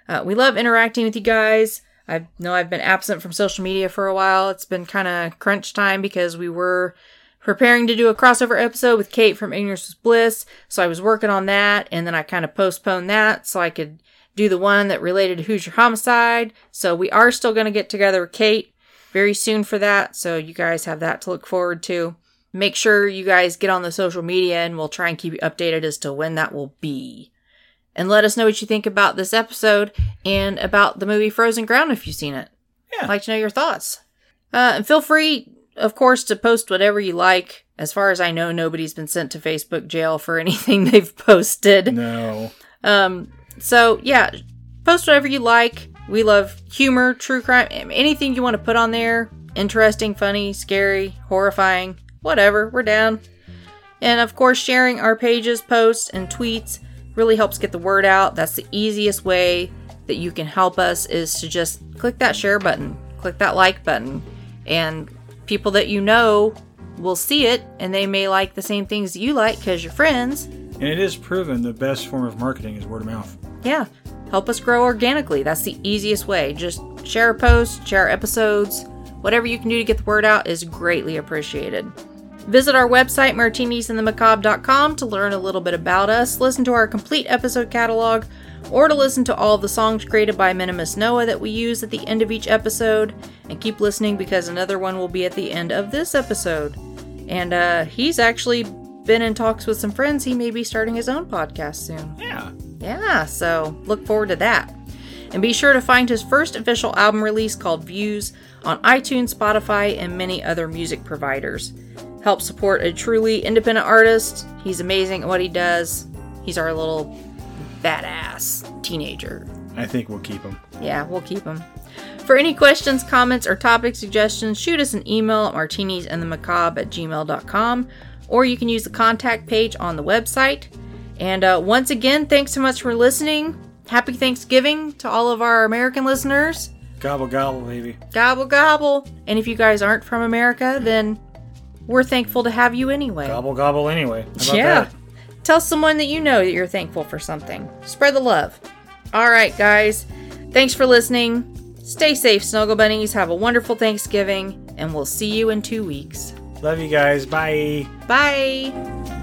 Uh, we love interacting with you guys. I know I've been absent from social media for a while. It's been kind of crunch time because we were preparing to do a crossover episode with Kate from Ignorance was Bliss. So I was working on that and then I kind of postponed that so I could do the one that related to Hoosier Homicide. So we are still going to get together with Kate very soon for that. So you guys have that to look forward to. Make sure you guys get on the social media and we'll try and keep you updated as to when that will be. And let us know what you think about this episode and about the movie Frozen Ground if you've seen it. Yeah. I'd like to know your thoughts. Uh, and feel free, of course, to post whatever you like. As far as I know, nobody's been sent to Facebook jail for anything they've posted. No. Um, so yeah, post whatever you like. We love humor, true crime, anything you want to put on there. Interesting, funny, scary, horrifying, whatever. We're down. And of course, sharing our pages, posts, and tweets really helps get the word out. That's the easiest way that you can help us is to just click that share button, click that like button, and people that you know will see it and they may like the same things you like because you're friends. And it is proven the best form of marketing is word of mouth. Yeah, help us grow organically. That's the easiest way. Just share a post, share our episodes, whatever you can do to get the word out is greatly appreciated. Visit our website, martinisinthemacabre.com, to learn a little bit about us, listen to our complete episode catalog, or to listen to all the songs created by Minimus Noah that we use at the end of each episode. And keep listening because another one will be at the end of this episode. And uh, he's actually been in talks with some friends. He may be starting his own podcast soon. Yeah. Yeah, so look forward to that. And be sure to find his first official album release called Views on iTunes, Spotify, and many other music providers. Help support a truly independent artist. He's amazing at what he does. He's our little badass teenager. I think we'll keep him. Yeah, we'll keep him. For any questions, comments, or topic suggestions, shoot us an email at martinisandthemacabre at gmail.com, or you can use the contact page on the website. And uh, once again, thanks so much for listening. Happy Thanksgiving to all of our American listeners. Gobble gobble, baby. Gobble gobble. And if you guys aren't from America, then we're thankful to have you anyway. Gobble gobble anyway. Yeah. that? Tell someone that you know that you're thankful for something. Spread the love. All right, guys. Thanks for listening. Stay safe, Snuggle Bunnies. Have a wonderful Thanksgiving, and we'll see you in two weeks. Love you guys. Bye. Bye.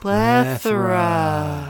Plethora.